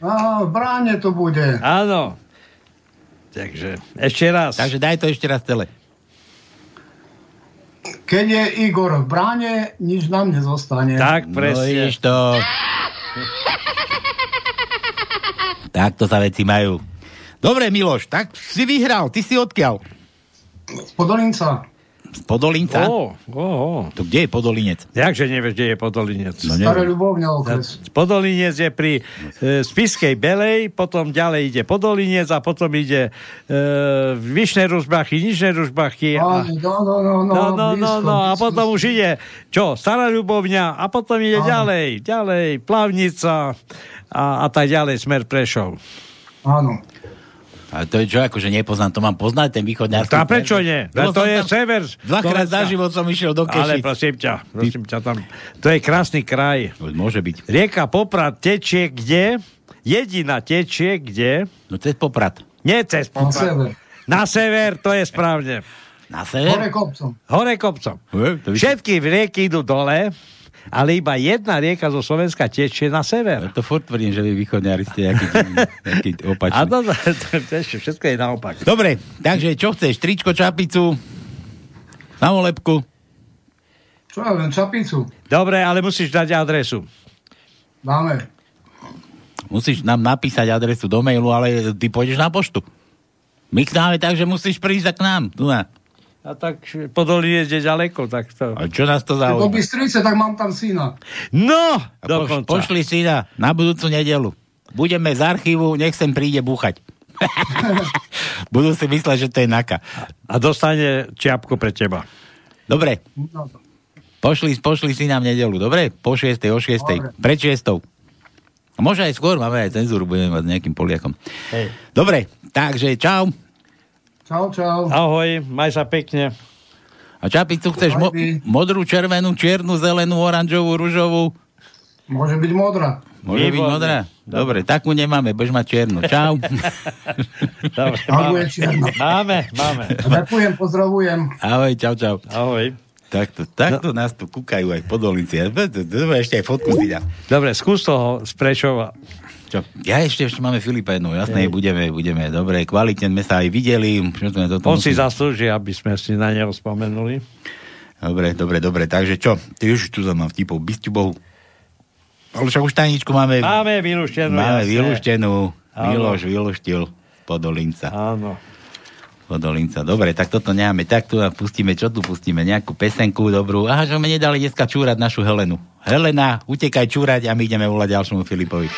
Á, v bráne to bude. Áno. Takže ešte raz. Takže daj to ešte raz celé. Keď je Igor v bráne, nič nám nezostane. Tak, No presne. vidíš to. Takto sa veci majú. Dobre, Miloš, tak si vyhral. Ty si odkiaľ? Z Podolinca. Z Podolinca? Ó, ó, ó. To kde je Podolinec? Jakže nevieš, kde je Podolinec? No Staré ľubovňa okres. Podolinec je pri e, Spiskej Belej, potom ďalej ide Podolinec a potom ide e, Vyšné Ružbachy, Nižné Ružbachy a, no, no, no, no, no, no, no, no, a potom už ide, čo, Stará Ľubovňa a potom ide Áno. ďalej, ďalej, Plavnica a, a tak ďalej, Smer Prešov. Áno. A to je čo, akože nepoznám, to mám poznať, ten východňarský. No, a prečo nie? Lebo to je sever. Dvakrát za život som išiel do Ale Kešic. prosím ťa, prosím ťa, tam, to je krásny kraj. Môže byť. Rieka Poprad tečie kde? Jediná tečie kde? No cez Poprad. Nie cez Na Poprad. sever. Na sever, to je správne. Na Hore sever? kopcom. Hore kopcom. E, to vyšlo- Všetky rieky idú dole, ale iba jedna rieka zo Slovenska tečie na sever. To furt tvrdím, že vy východňari ste aký, aký A opačný. to, to, to, to, ešte všetko je naopak. Dobre, takže čo chceš? Tričko, čapicu, samolepku? Čo ja viem, čapicu. Dobre, ale musíš dať adresu. Dáme. Musíš nám napísať adresu do mailu, ale ty pôjdeš na poštu. My chnáme tak, že musíš prísť k nám. Tu na. A tak Podolinec je ďaleko, tak to... A čo nás to Do zaujíma? Bystrice, tak mám tam syna. No, A poš, dokonca. pošli si na, budúcu nedelu. Budeme z archívu, nech sem príde búchať. Budú si mysleť, že to je naka. A dostane čiapku pre teba. Dobre, No, pošli, pošli si nám nedelu, dobre? Po 6. o 6. Dobre. Pred 6. A možno aj skôr, máme aj cenzúru, budeme mať s nejakým Poliakom. Hej. Dobre, takže čau. Čau, čau. Ahoj, maj sa pekne. A čapicu chceš mo- modrú, červenú, čiernu, zelenú, oranžovú, ružovú? Môže byť modrá. Môže byť Výborne. modrá? Dobre, takú nemáme, budeš mať čiernu. Čau. Dobre, máme. Máme, máme. Ďakujem, pozdravujem. Ahoj, čau, čau. Ahoj. Takto, takto nás tu kúkajú aj podolníci. Ešte aj fotku si. Dobre, skús toho z Prešova. Čo? Ja ešte, ešte máme Filipa jednu, jasné, Hej. budeme, budeme, dobre, kvalitne sme sa aj videli. Sme toto On si zaslúži, aby sme si na neho spomenuli. Dobre, dobre, dobre, takže čo? Ty už tu mám vtipov, Bohu. Ale však už tajničku máme... Máme vylúštenú, Máme jasné. vylúštenú. Miloš vylúštil Podolinca. Áno. Podolinca. Dobre, tak toto nemáme. Tak tu a pustíme, čo tu pustíme? Nejakú pesenku dobrú. Aha, že sme nedali dneska čúrať našu Helenu. Helena, utekaj čúrať a my ideme volať ďalšiemu Filipovi.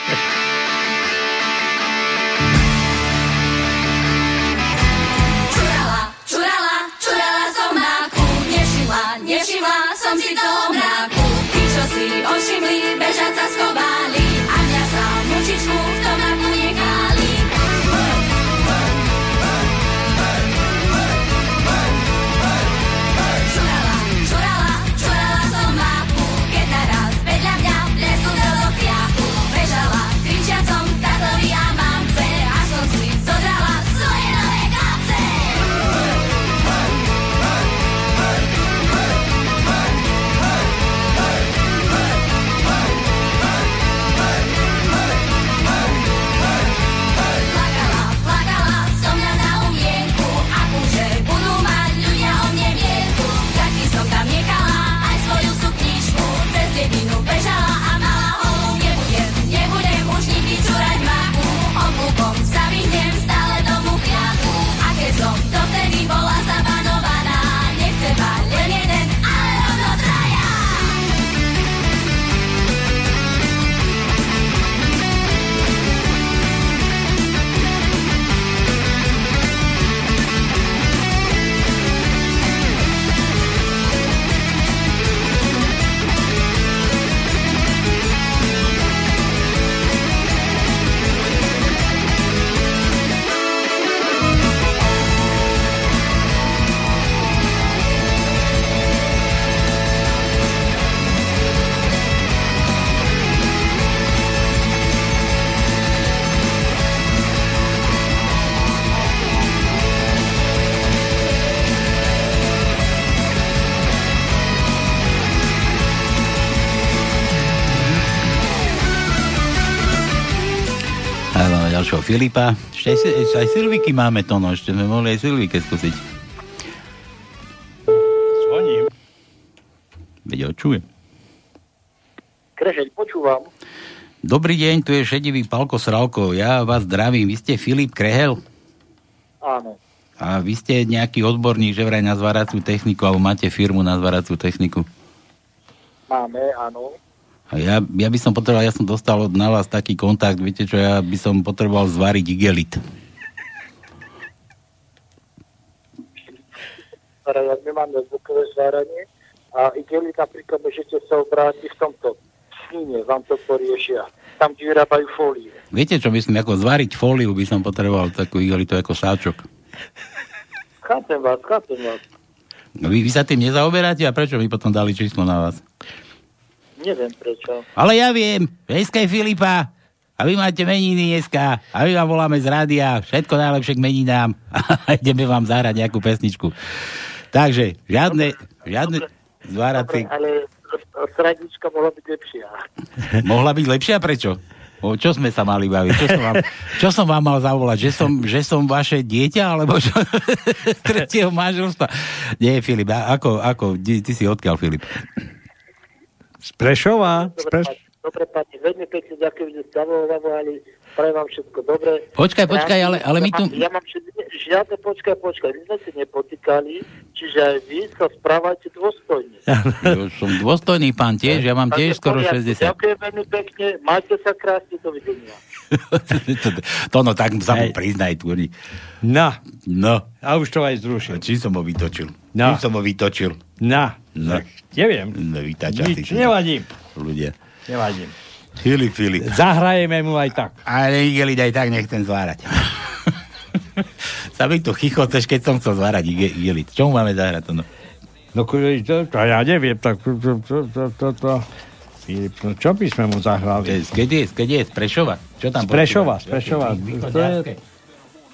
Filipa. Ešte aj, ešte aj Silviky máme to, no ešte sme mohli aj Silvike skúsiť. Zvoním. Veď ho čuje. Krešeť, počúvam. Dobrý deň, tu je šedivý Palko Sralko. Ja vás zdravím. Vy ste Filip Krehel Áno. a vy ste nejaký odborník, že vraj na zvaraciu techniku, alebo máte firmu na zvaraciu techniku. Máme, áno. A ja, ja by som potreboval, ja som dostal od na vás taký kontakt, viete čo, ja by som potreboval zvariť igelit. Zvárať, my máme zvukové zváranie a igeli napríklad môžete sa obrátiť v tomto sníne, vám to poriešia. Tam, kde vyrábajú fólie. Viete čo myslím, ako zvariť fóliu by som potreboval takú igelitu ako sáčok. Chápem vás, chápem vás. No Vy, vy sa tým nezaoberáte a prečo mi potom dali číslo na vás? Neviem prečo. Ale ja viem, dneska je Filipa a vy máte meniny dneska a my vám voláme z rádia, všetko najlepšie k meninám a ideme vám zahrať nejakú pesničku. Takže, žiadne, žiadne zváracie... Ale sradička mohla byť lepšia. Mohla byť lepšia? Prečo? O čo sme sa mali baviť? Čo som vám, čo som vám mal zavolať? Že som, že som vaše dieťa? Alebo čo? Z tretieho manželstva? Nie, Filip, ako, ako, ty si odkiaľ, Filip? Z Prešova. Dobre, Preš... dobre, pani, veľmi pekne ďakujem, že ste zavolali. Prajem vám všetko dobre. Počkaj, počkaj, ale- ale my tu- Ja mám všetko, žiadne, počkaj, počkaj, my sme si nepotýkali, čiže aj vy sa správajte dôstojne. Ja som dôstojný pán tiež, ja mám tiež skoro poriadku. 60. Ďakujem veľmi pekne, majte sa krásne, dovidenia. to, to no, tak sa mu priznaj, Turi. No. No. A už to aj zrušil. Či som ho vytočil? No. Či som ho vytočil? No. No. Neviem. No, vytača Nič, nevadí. Ľudia. Nevadí. Filip, Filip. Zahrajeme mu aj tak. Ale igelit aj tak nechcem zvárať. Sa mi tu chichoceš, keď som chcel zvárať ige- igelit. Čo mu máme zahrať? To no? No to, to, ja neviem, tak to, to, to, to, to. Filip, no čo by sme mu zahrali? Keď je, keď je, z Prešova? Čo tam Z Prešova, z Prešova. Východňárske.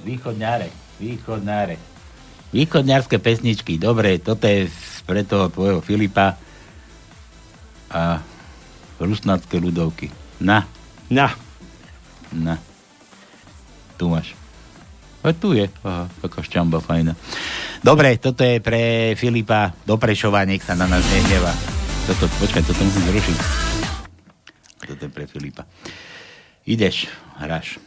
Východňáre. Východňáre. Východňárske pesničky. Dobre, toto je pre toho tvojho Filipa a rusnácké ľudovky. Na. Na. Na. Tu máš. A tu je. Aha, taká šťamba fajná. Dobre, toto je pre Filipa do Prešova, nech sa na nás nehneva. Toto, počkaj, toto musím zrušiť. Toto je pre Filipa. Ideš, hráš.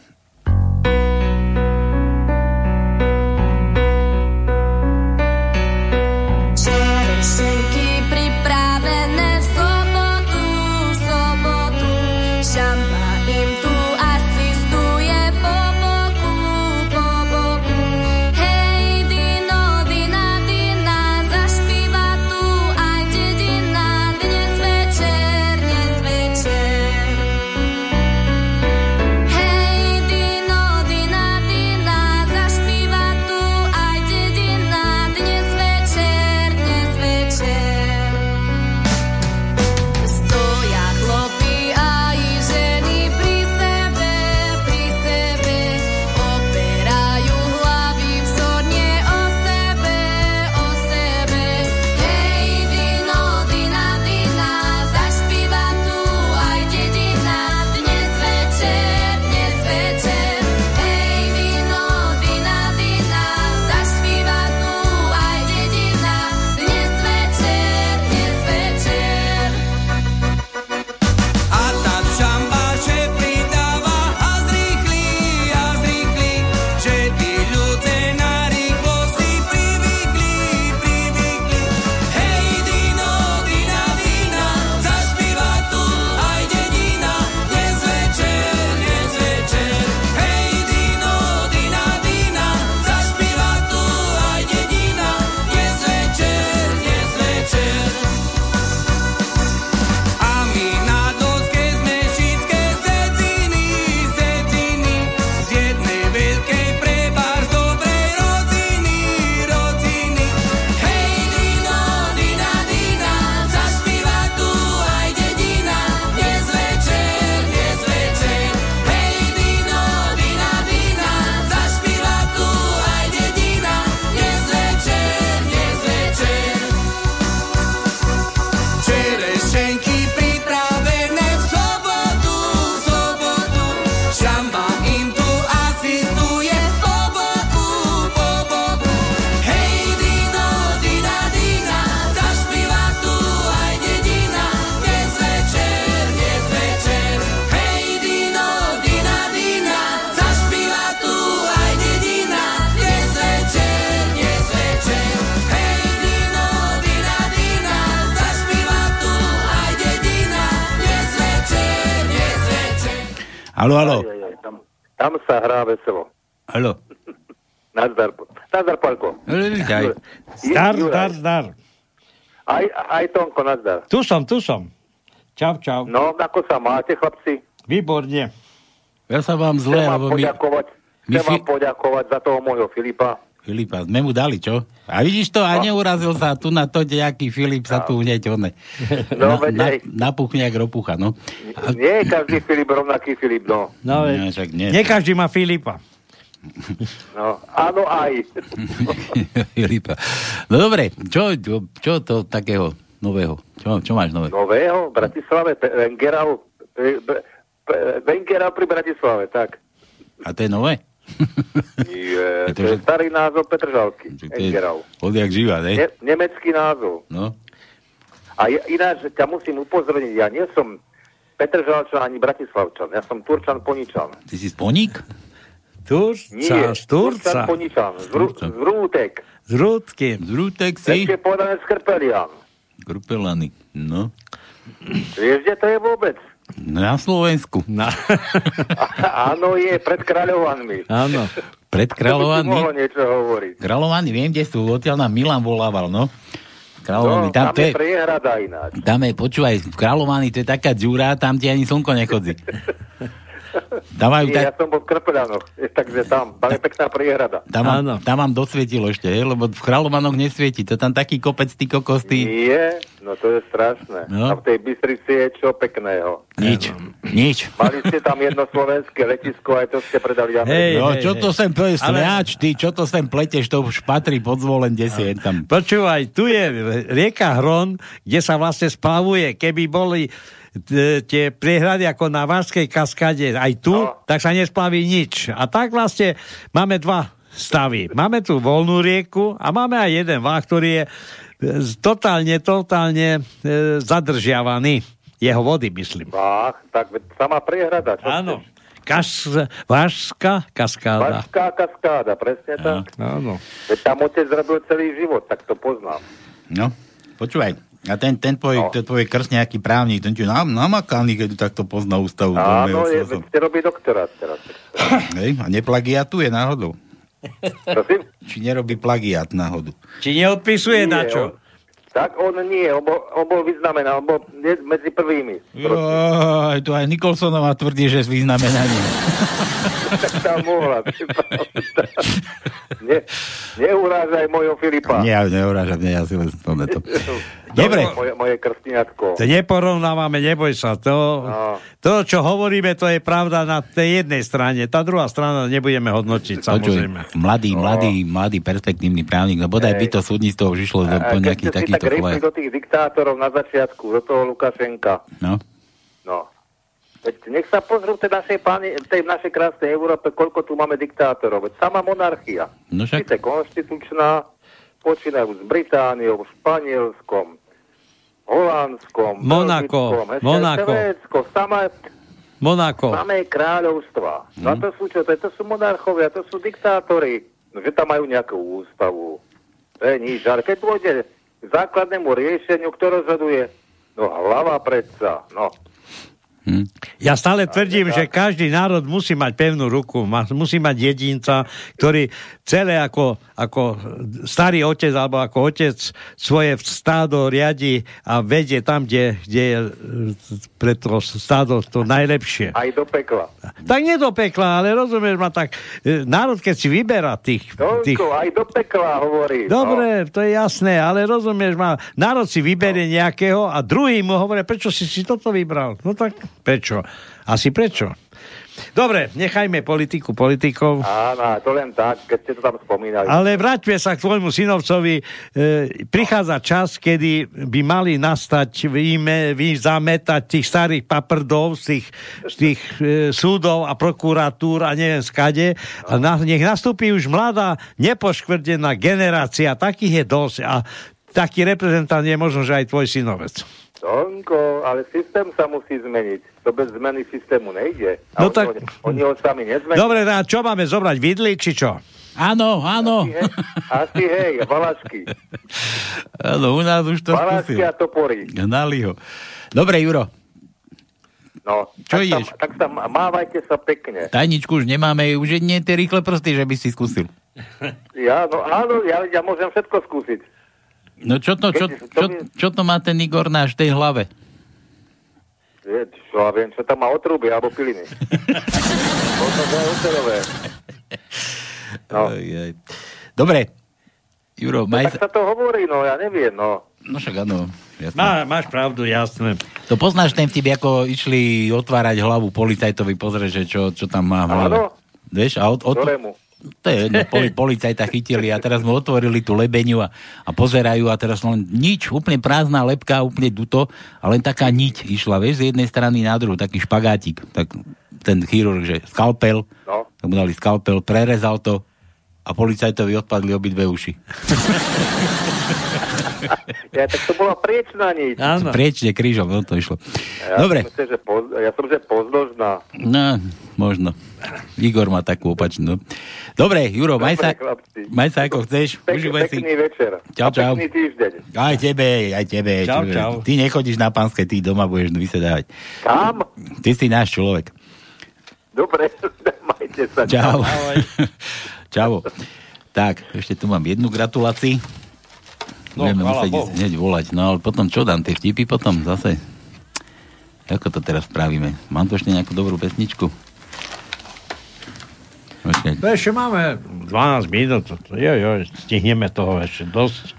Tam, sa hrá veselo. Halo. Nazdar, nazdar Palko. Vítaj. Zdar, Juraj. zdar, zdar. Aj, aj Tonko, nazdar. Tu som, tu som. Čau, čau. No, ako sa máte, chlapci? Výborne. Ja sa vám zle, Chcem lebo my... poďakovať, my chcem vám poďakovať za toho môjho Filipa. Filipa, sme mu dali, čo? A vidíš to, a neurazil sa tu na to, nejaký Filip sa tu hneď, one. No, na, na, napuchne jak ropucha, no. Nie je každý Filip rovnaký Filip, no. No, No, však nie. nie každý má Filipa. no. Áno, aj. Filipa. No dobre, čo, čo, čo to takého nového? Čo, čo máš nové? Nového v Bratislave, Pe- Wengerau pri Bratislave, tak. A to je nové? Je, to to je starý názov Petržalky. Je Wengerau. odjak živa, ne? Ne, nemecký názov. No. A ja, ináč ťa musím upozorniť, ja nie som Petržalčan ani Bratislavčan, ja som Turčan Poničan. Ty si? Nie, Turca, z Turca. Turčan Poničan, z, Rú, z Rútek. Z Rúdky. Z Rútek si? Lepšie povedané z Krpelian. Grupelany. No. Vieš, kde to je vôbec? Na Slovensku. Na. Áno, je pred kráľovanmi. Áno. Pred To kráľovanmi. niečo hovoriť. Kráľovaní, viem, kde sú. Odtiaľ nám Milan volával, no. No, Kráľovaní, tam, tam to je priehrada ináč. tam je, počúvaj, v Kráľovaní to je taká džúra, tam ti ani slnko nechodí. Majú Nie, ja tak, som bol v Krpelianoch, takže tam, tam je pekná priehrada. tam, mám, tam mám dosvietilo ešte, hej, lebo v Kráľovanoch nesvieti. To tam taký kopec, ty kokos, ty... Nie, no to je strašné. No. A v tej Bystrici je čo pekného. Nič, nič. Mali ste tam jedno slovenské letisko, aj to ste predali Amerike. Hej, no, hej, čo hej. to sem pleš, Ale- smeač, ty, čo to sem pleteš, to už patrí pod zvolen, kde si je tam. Počúvaj, tu je rieka Hron, kde sa vlastne splavuje. Keby boli tie priehrady ako na Varskej kaskáde, aj tu, no. tak sa nesplaví nič. A tak vlastne máme dva stavy. Máme tu voľnú rieku a máme aj jeden vách, ktorý je e, totálne, totálne e, zadržiavaný. Jeho vody, myslím. Vách, tak sama priehrada. Čo Áno. Kas, Vážska kaskáda. Vašská kaskáda, presne tak. Áno. Veď tam otec robil celý život, tak to poznám. No, počúvaj. A ten, ten tvoj, no. ten tvoj krst nejaký právnik, ten ti nam, namakaný, keď takto pozná ústavu. Áno, je, veď ste robí doktorát teraz. Hej, a neplagiatuje náhodou. Prosím? Či nerobí plagiat náhodou. Či neodpisuje Nie, na čo? on- Tak on nie, on bol, on bol vyznamená, on bol medzi prvými. Joj, tu aj Nikolsonová tvrdí, že s vyznamenaním. tak tam mohla. ne, neurážaj mojho Filipa. Nie, neurážam, nie, ja si len to. Dobre. Moje, moje krstňatko. To neporovnávame, neboj sa. To, No. to, čo hovoríme, to je pravda na tej jednej strane. Tá druhá strana nebudeme hodnotiť, samozrejme. Počuj, mladý, No. mladý, mladý perspektívny právnik, no bodaj by to súdnictvo už išlo po nejaký kolej. do tých diktátorov na začiatku, do toho Lukašenka. No. No. Veď nech sa pozrú tej našej, páni, tej našej krásnej Európe, koľko tu máme diktátorov. Veď sama monarchia. No však- Síce konštitučná, počínajú s Britániou, Španielskom, Holandskom, Monako, Belgickom, Monako. Švédsko, samé, Monako. samé kráľovstva. No a to sú čo? To, to sú monarchovia, to sú diktátori. No, že tam majú nejakú ústavu. To je nič. Ale keď pôjde k základnému riešeniu, kto rozhoduje? No hlava predsa. No. Ja stále tvrdím, že každý národ musí mať pevnú ruku, musí mať jedinca, ktorý celé ako, ako starý otec alebo ako otec svoje stádo riadi a vedie tam, kde, kde je e, pre to stádo to najlepšie. Aj do pekla. Tak nie do pekla, ale rozumieš ma tak, e, národ keď si vyberá tých... tých Tonko, aj do pekla hovorí. Dobre, to je jasné, ale rozumieš ma, národ si vyberie nejakého a druhý mu hovorí, prečo si si toto vybral? No tak prečo? Asi prečo? Dobre, nechajme politiku politikov. Áno, to len tak, keď ste to tam spomínali. Ale vráťme sa k tvojmu synovcovi. E, prichádza čas, kedy by mali nastať vyme, vyzametať tých starých paprdov z tých, z tých e, súdov a prokuratúr a neviem skade. A na, nech nastúpi už mladá, nepoškvrdená generácia. Takých je dosť. A taký reprezentant je možno, že aj tvoj synovec. Tonko, ale systém sa musí zmeniť. To bez zmeny systému nejde. A No oni, tak- oni ho sami nezmenia. Dobre, a čo máme zobrať? Vidli, či čo? Áno, áno. Asi hej, valašky. Áno, u nás už to Valašky skúsil. a topory. Hnali ho. Dobre, Juro, No, Čo tak ideš? Sa, tak sa mávajte sa pekne. tajničku už nemáme, už je nie tie rýchle prsty, že by si skúsil. Ja, no áno, ja, ja môžem všetko skúsiť. No čo to, čo, čo, čo to má ten Igor náš v tej hlave? Je, čo ja viem, čo tam má otruby alebo piliny. No. Dobre, Juro, No, maj tak sa to hovorí, no ja neviem, no. No však áno, jasné. Má, máš pravdu, jasné. To poznáš ten vtip, ako išli otvárať hlavu policajtovi, pozrie, že čo, čo tam má v hlave. Áno. Vieš, a od, od, Ktorému? To je jedno, poli, policajta chytili a teraz mu otvorili tú lebeniu a, a pozerajú a teraz len nič, úplne prázdna lepka, úplne duto a len taká niť išla, vieš, z jednej strany na druhú, taký špagátik. Tak ten chirurg, že skalpel, No. tak mu dali skalpel, prerezal to a policajtovi odpadli obidve uši. Ja, tak to bola priečná niť. Áno. Priečne krížom, no to išlo. Ja Dobre, Som, myslel, že poz, ja som, že pozdĺžná. no, možno. Igor má takú opačnú. Dobre, Juro, maj sa, Dobre, chlapci. maj sa ako chceš, Pek, užívaj si. pekný večer. Čau, A čau. Pekný týždeň. Aj tebe, aj tebe. Čau, Čo- čau. Ty nechodíš na pánske, ty doma budeš vysedávať. Kam? Ty si náš človek. Dobre, majte sa. Čau. Čau. Tak, ešte tu mám jednu gratuláciu. No, Budeme musieť Bohu. hneď volať. No ale potom čo dám? Tie vtipy potom zase? Ako to teraz spravíme? Mám tu ešte nejakú dobrú pesničku? Počkaj. To ešte máme 12 minút. Jo, jo, stihneme toho ešte dosť.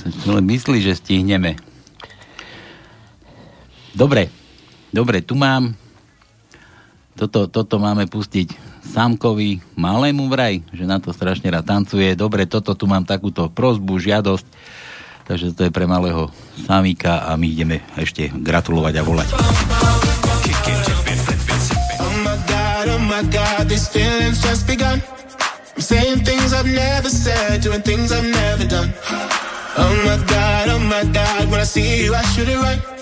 Som si len myslí, že stihneme. Dobre, dobre, tu mám toto, toto máme pustiť Sámkovi, malému vraj, že na to strašne rád tancuje. Dobre, toto tu mám takúto prozbu, žiadosť. Takže to je pre malého Samíka a my ideme ešte gratulovať a volať. Oh my god, oh my god, when I see you, I shoot it right.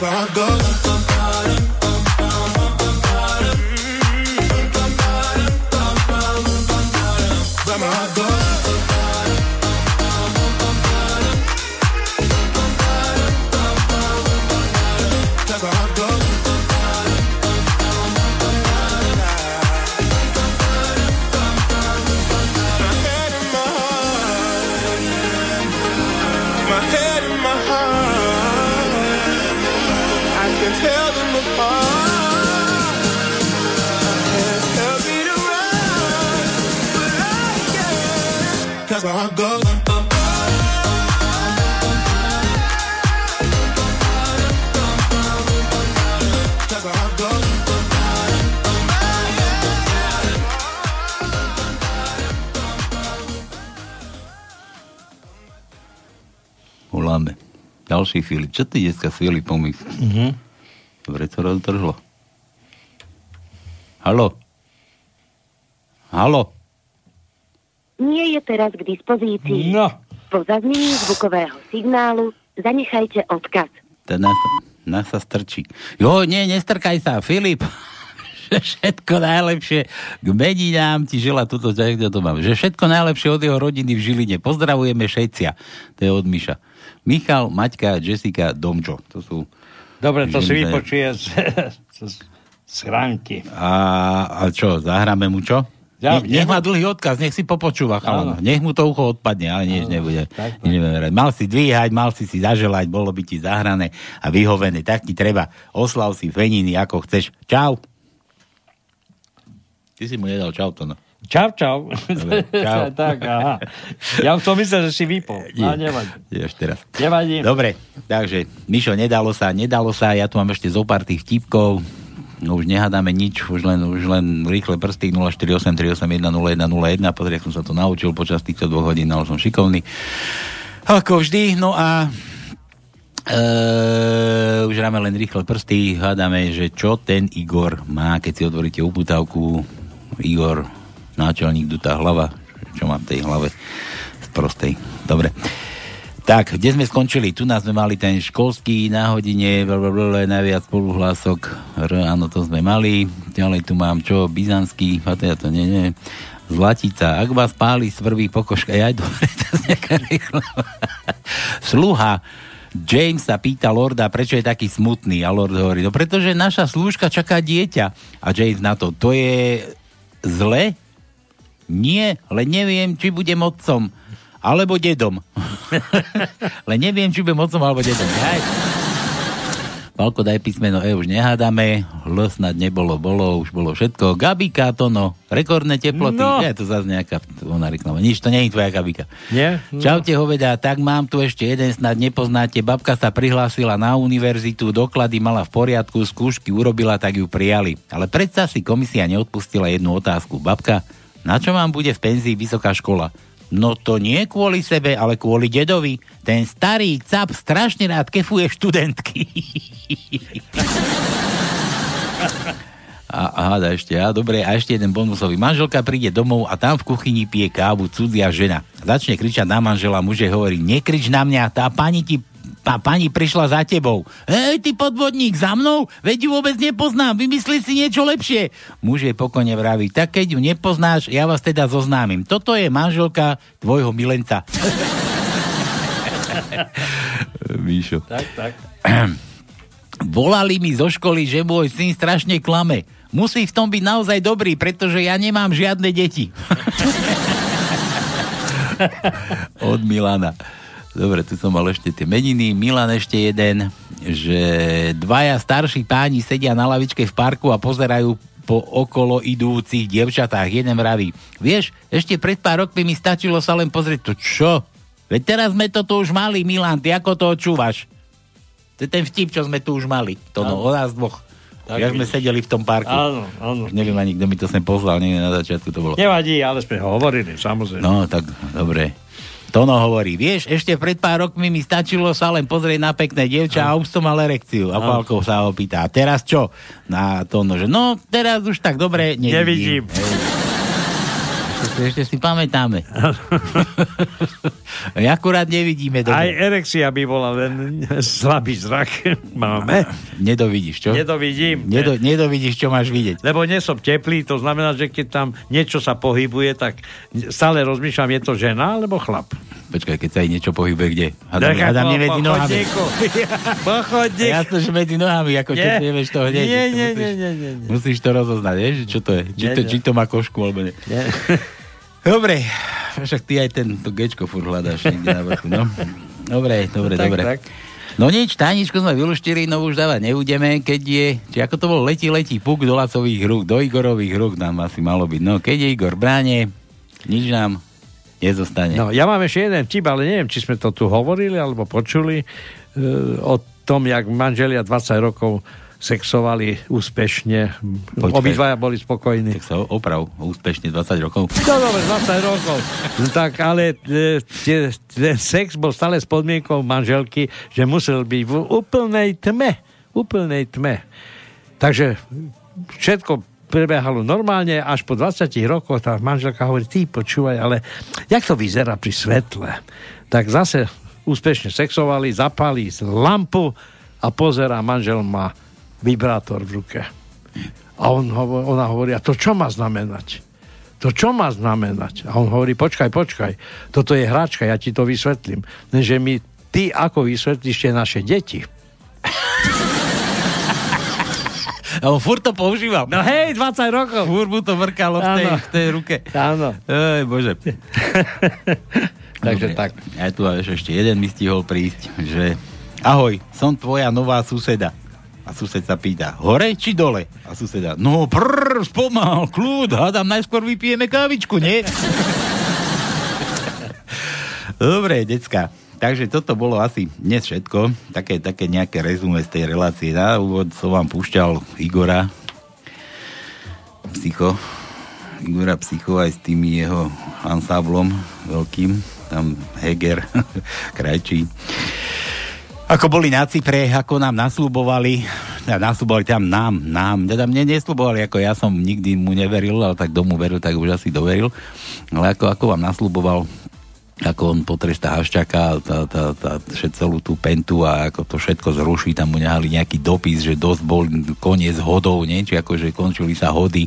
that's how it goes. Ďalší Filip. Čo ty dneska s Filipom? Mhm. Dobre to rozdržlo. Halo? Halo? Nie je teraz k dispozícii. No. Po zaznení zvukového signálu zanechajte odkaz. Ten nás, nás sa strčí. Jo, nie, nestrkaj sa, Filip. Že všetko najlepšie k meninám ti žela toto, kde to mám. Že všetko najlepšie od jeho rodiny v Žiline. Pozdravujeme všetcia. To je od Miša. Michal, Maťka, Jessica, Domčo. To sú... Dobre, to si vypočuje z, z, z chránky. A, a čo, zahráme mu čo? Ja- Ne, nech má dlhý odkaz, nech si popočúva, chalan. Áno. Nech mu to ucho odpadne, ale nič nebude. Nič hrať. Mal si dvíhať, mal si si zaželať, bolo by ti zahrané a vyhovené. Tak ti treba. Oslav si feniny, ako chceš. Čau. Ty si mu nedal čau to, no. Čau, čau. Dobre, čau. tak, aha. Ja som myslel, že si vypol. A nevadí. Ideš teraz. Nevadí. Dobre, takže, Mišo, nedalo sa, nedalo sa, ja tu mám ešte zo pár tých vtipkov, no už nehádame nič, už len, už len rýchle prsty 0483810101, pozri, ak som sa to naučil počas týchto dvoch hodín, ale som šikovný. Ako vždy, no a Uh, už hráme len rýchle prsty, hádame, že čo ten Igor má, keď si otvoríte uputávku. Igor, náčelník, dutá hlava, čo má v tej hlave z prostej. Dobre. Tak, kde sme skončili? Tu nás sme mali ten školský na hodine, blablabla, najviac spoluhlások, R, áno, to sme mali. Ďalej tu mám čo, byzantský, a teda to nie, nie. Zlatica, ak vás páli svrví pokožka, ja dobre, to je. Sluha, James sa pýta Lorda, prečo je taký smutný a Lord hovorí, no pretože naša slúžka čaká dieťa. A James na to, to je zle? Nie, ale neviem, či budem otcom alebo dedom. ale neviem, či budem otcom alebo dedom. Aj. Palko, daj písmeno E, už nehádame. L snad nebolo, bolo, už bolo všetko. Gabika, to no. Rekordné teploty. No. Je to zase nejaká ona reklama. Nič, to nie je tvoja Gabika. Nie? Čaute hoveda, tak mám tu ešte jeden, snad nepoznáte. Babka sa prihlásila na univerzitu, doklady mala v poriadku, skúšky urobila, tak ju prijali. Ale predsa si komisia neodpustila jednu otázku. Babka, na čo vám bude v penzii vysoká škola? No to nie kvôli sebe, ale kvôli dedovi. Ten starý cap strašne rád kefuje študentky. A, a háda ešte, a dobre, a ešte jeden bonusový. Manželka príde domov a tam v kuchyni pije kávu cudzia žena. Začne kričať na manžela, muže hovorí, nekrič na mňa, tá pani ti tá pani prišla za tebou. Hej, ty podvodník, za mnou? Veď ju vôbec nepoznám, vymysli si niečo lepšie. Muž jej pokojne vraví, tak keď ju nepoznáš, ja vás teda zoznámim. Toto je manželka tvojho milenca. Míšo. Tak, tak. Volali mi zo školy, že môj syn strašne klame. Musí v tom byť naozaj dobrý, pretože ja nemám žiadne deti. Od Milana. Dobre, tu som mal ešte tie meniny. Milan ešte jeden, že dvaja starší páni sedia na lavičke v parku a pozerajú po okolo idúcich dievčatách. Jeden vraví, vieš, ešte pred pár rokmi mi stačilo sa len pozrieť. To čo? Veď teraz sme to tu už mali, Milan, ty ako to očúvaš? To je ten vtip, čo sme tu už mali. To no, o nás dvoch. Tak Jak sme sedeli v tom parku. Áno, áno. Už neviem ani, kto mi to sem poslal, neviem, na začiatku to bolo. Nevadí, ale sme ho hovorili, samozrejme. No, tak dobre. Tono hovorí, vieš, ešte pred pár rokmi mi stačilo sa len pozrieť na pekné dievča a už som mal erekciu. A No. Pálko sa ho pýta, a teraz čo? Na Tono, že no, teraz už tak dobre nevidím. Nevidím. Hej. Ešte, ešte si pamätáme. Akurát nevidíme dobre. Aj erekcia by bola len slabý zrak. Máme. Nedovidíš, čo? Nedovidím. Nedo, nedovidíš, čo máš vidieť. Lebo nie som teplý, to znamená, že keď tam niečo sa pohybuje, tak stále rozmýšľam, je to žena alebo chlap. Počkaj, keď sa aj niečo pohybuje, kde? Ako nie medzi nohami. chodníku. Po chodníku. Jasno, že medzi nohami, ako čo Nie. nevieš to hneď. Nie, To nie, musíš, nie, nie, nie, nie. Musíš to rozoznať, vieš, čo to je. Či, Nie, to, nie. či to má košku, alebo nie. Nie. Dobre, však ty aj ten to gečko furt hľadáš niekde na vrchu, no. Dobre, dobre, tak, dobre. tak. No nič, tajničku sme vyluštili, no už dávať nebudeme, keď je, či ako to bolo, letí, letí puk do Lacových rúk, do Igorových rúk nám asi malo byť. No, keď je Igor bráne, nič nám nezostane. No, ja mám ešte jeden vtip, ale neviem, či sme to tu hovorili alebo počuli e, o tom, jak manželia 20 rokov sexovali úspešne. Počkaj. Obidvaja boli spokojní. Tak sa oprav, úspešne 20 rokov. No dobre, 20 rokov. Tak ale e, ten sex bol stále s podmienkou manželky, že musel byť v úplnej tme. Úplnej tme. Takže všetko prebiehalo normálne, až po 20 rokoch tá manželka hovorí, ty počúvaj, ale jak to vyzerá pri svetle? Tak zase úspešne sexovali, zapali lampu a pozerá, manžel má vibrátor v ruke. A on hovor, ona hovorí, a to čo má znamenať? To čo má znamenať? A on hovorí, počkaj, počkaj, toto je hračka, ja ti to vysvetlím. Lenže mi ty ako vysvetlíš tie naše deti? A on furt to používal. No hej, 20 rokov. Furt mu to vrkalo v tej, v tej ruke. Áno. Ej, bože. Takže Dobre. tak. A tu ešte jeden mi stihol prísť, že ahoj, som tvoja nová suseda. A sused sa pýta, hore či dole? A suseda, no prr, spomal, kľud, hádam, najskôr vypijeme kávičku, nie? Dobre, decka. Takže toto bolo asi dnes všetko. Také, také nejaké rezume z tej relácie. Na úvod som vám púšťal Igora Psycho. Igora Psycho aj s tým jeho ansáblom veľkým. Tam Heger, Krajčí. Ako boli na Cypre, ako nám nasľubovali, teda nasľubovali tam nám, nám, teda mne nesľubovali, ako ja som nikdy mu neveril, ale tak domu veril, tak už asi doveril. Ale ako, ako vám nasľuboval, ako on potrestá Haščaka, tá, tá, tá, celú tú pentu a ako to všetko zruší, tam mu nehali nejaký dopis, že dosť bol koniec hodov, nie? či akože končili sa hody,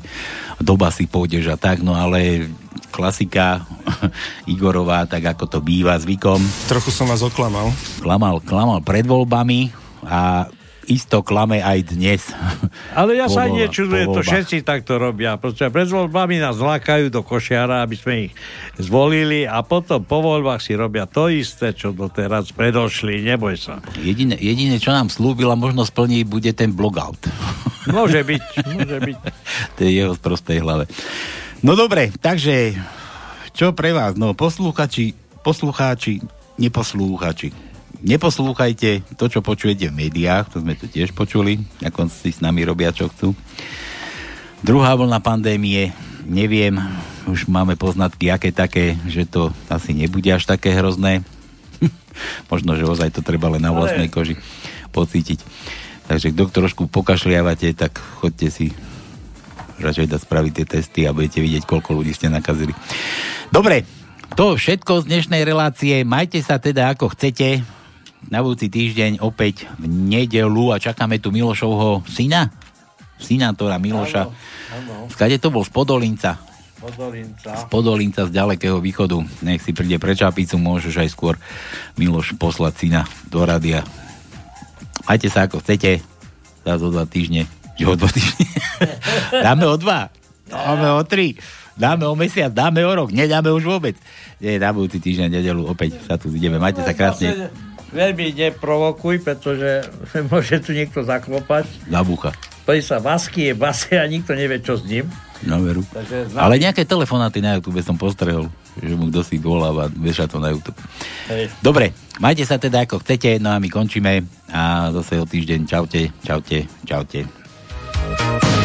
doba si pôjdeš a tak, no ale klasika Igorová, tak ako to býva zvykom. Trochu som vás oklamal. Klamal, klamal pred voľbami a isto klame aj dnes. Ale ja sa Po voľbách, nečudujem, to všetci takto robia. Proste pred voľbami nás lákajú do košiara, aby sme ich zvolili a potom po voľbách si robia to isté, čo doteraz predošli. Neboj sa. Jediné, jediné, čo nám slúbila, možno splní, bude ten blogout. Môže byť, môže byť. to je jeho sprostej hlave. No dobre, takže čo pre vás? No poslúchači, poslucháči, neposlúchači. Neposlúchajte to, čo počujete v médiách, to sme tu tiež počuli, ako si s nami robia, čo chcú. Druhá vlna pandémie, neviem, už máme poznatky, aké také, že to asi nebude až také hrozné. Možno, že ozaj to treba len na vlastnej koži pocítiť. Takže kto trošku pokašliavate, tak chodte si radšej dať spraviť tie testy a budete vidieť, koľko ľudí ste nakazili. Dobre, to všetko z dnešnej relácie. Majte sa teda ako chcete. Na budúci týždeň opäť v nedelu a čakáme tu Milošovho syna. Synátora Miloša. Áno, Skade to bol z Podolinca. Podolinca. Z Podolinca z ďalekého východu. Nech si príde pre čapicu, môžeš aj skôr Miloš poslať syna do rádia. Majte sa ako chcete. Zás o dva týždne. O dva týždne. dáme o dva. Dáme o tri. Dáme o mesiac, dáme o rok. Nedáme už vôbec. Nie, na budúci týždeň, nedelu opäť sa tu ideme. Majte sa krásne. Veľmi neprovokuj, pretože môže tu niekto zaklopať. Zabúcha. Poď sa Vasky je base a nikto nevie, čo s ním. No veru. Takže Ale nejaké telefonáty na YouTube som postrehol, že mu kto si voláva, veša to na YouTube. Hej. Dobre, majte sa teda ako chcete, no a my končíme a zase o týždeň. Čaute, čaute, čaute. Thank you.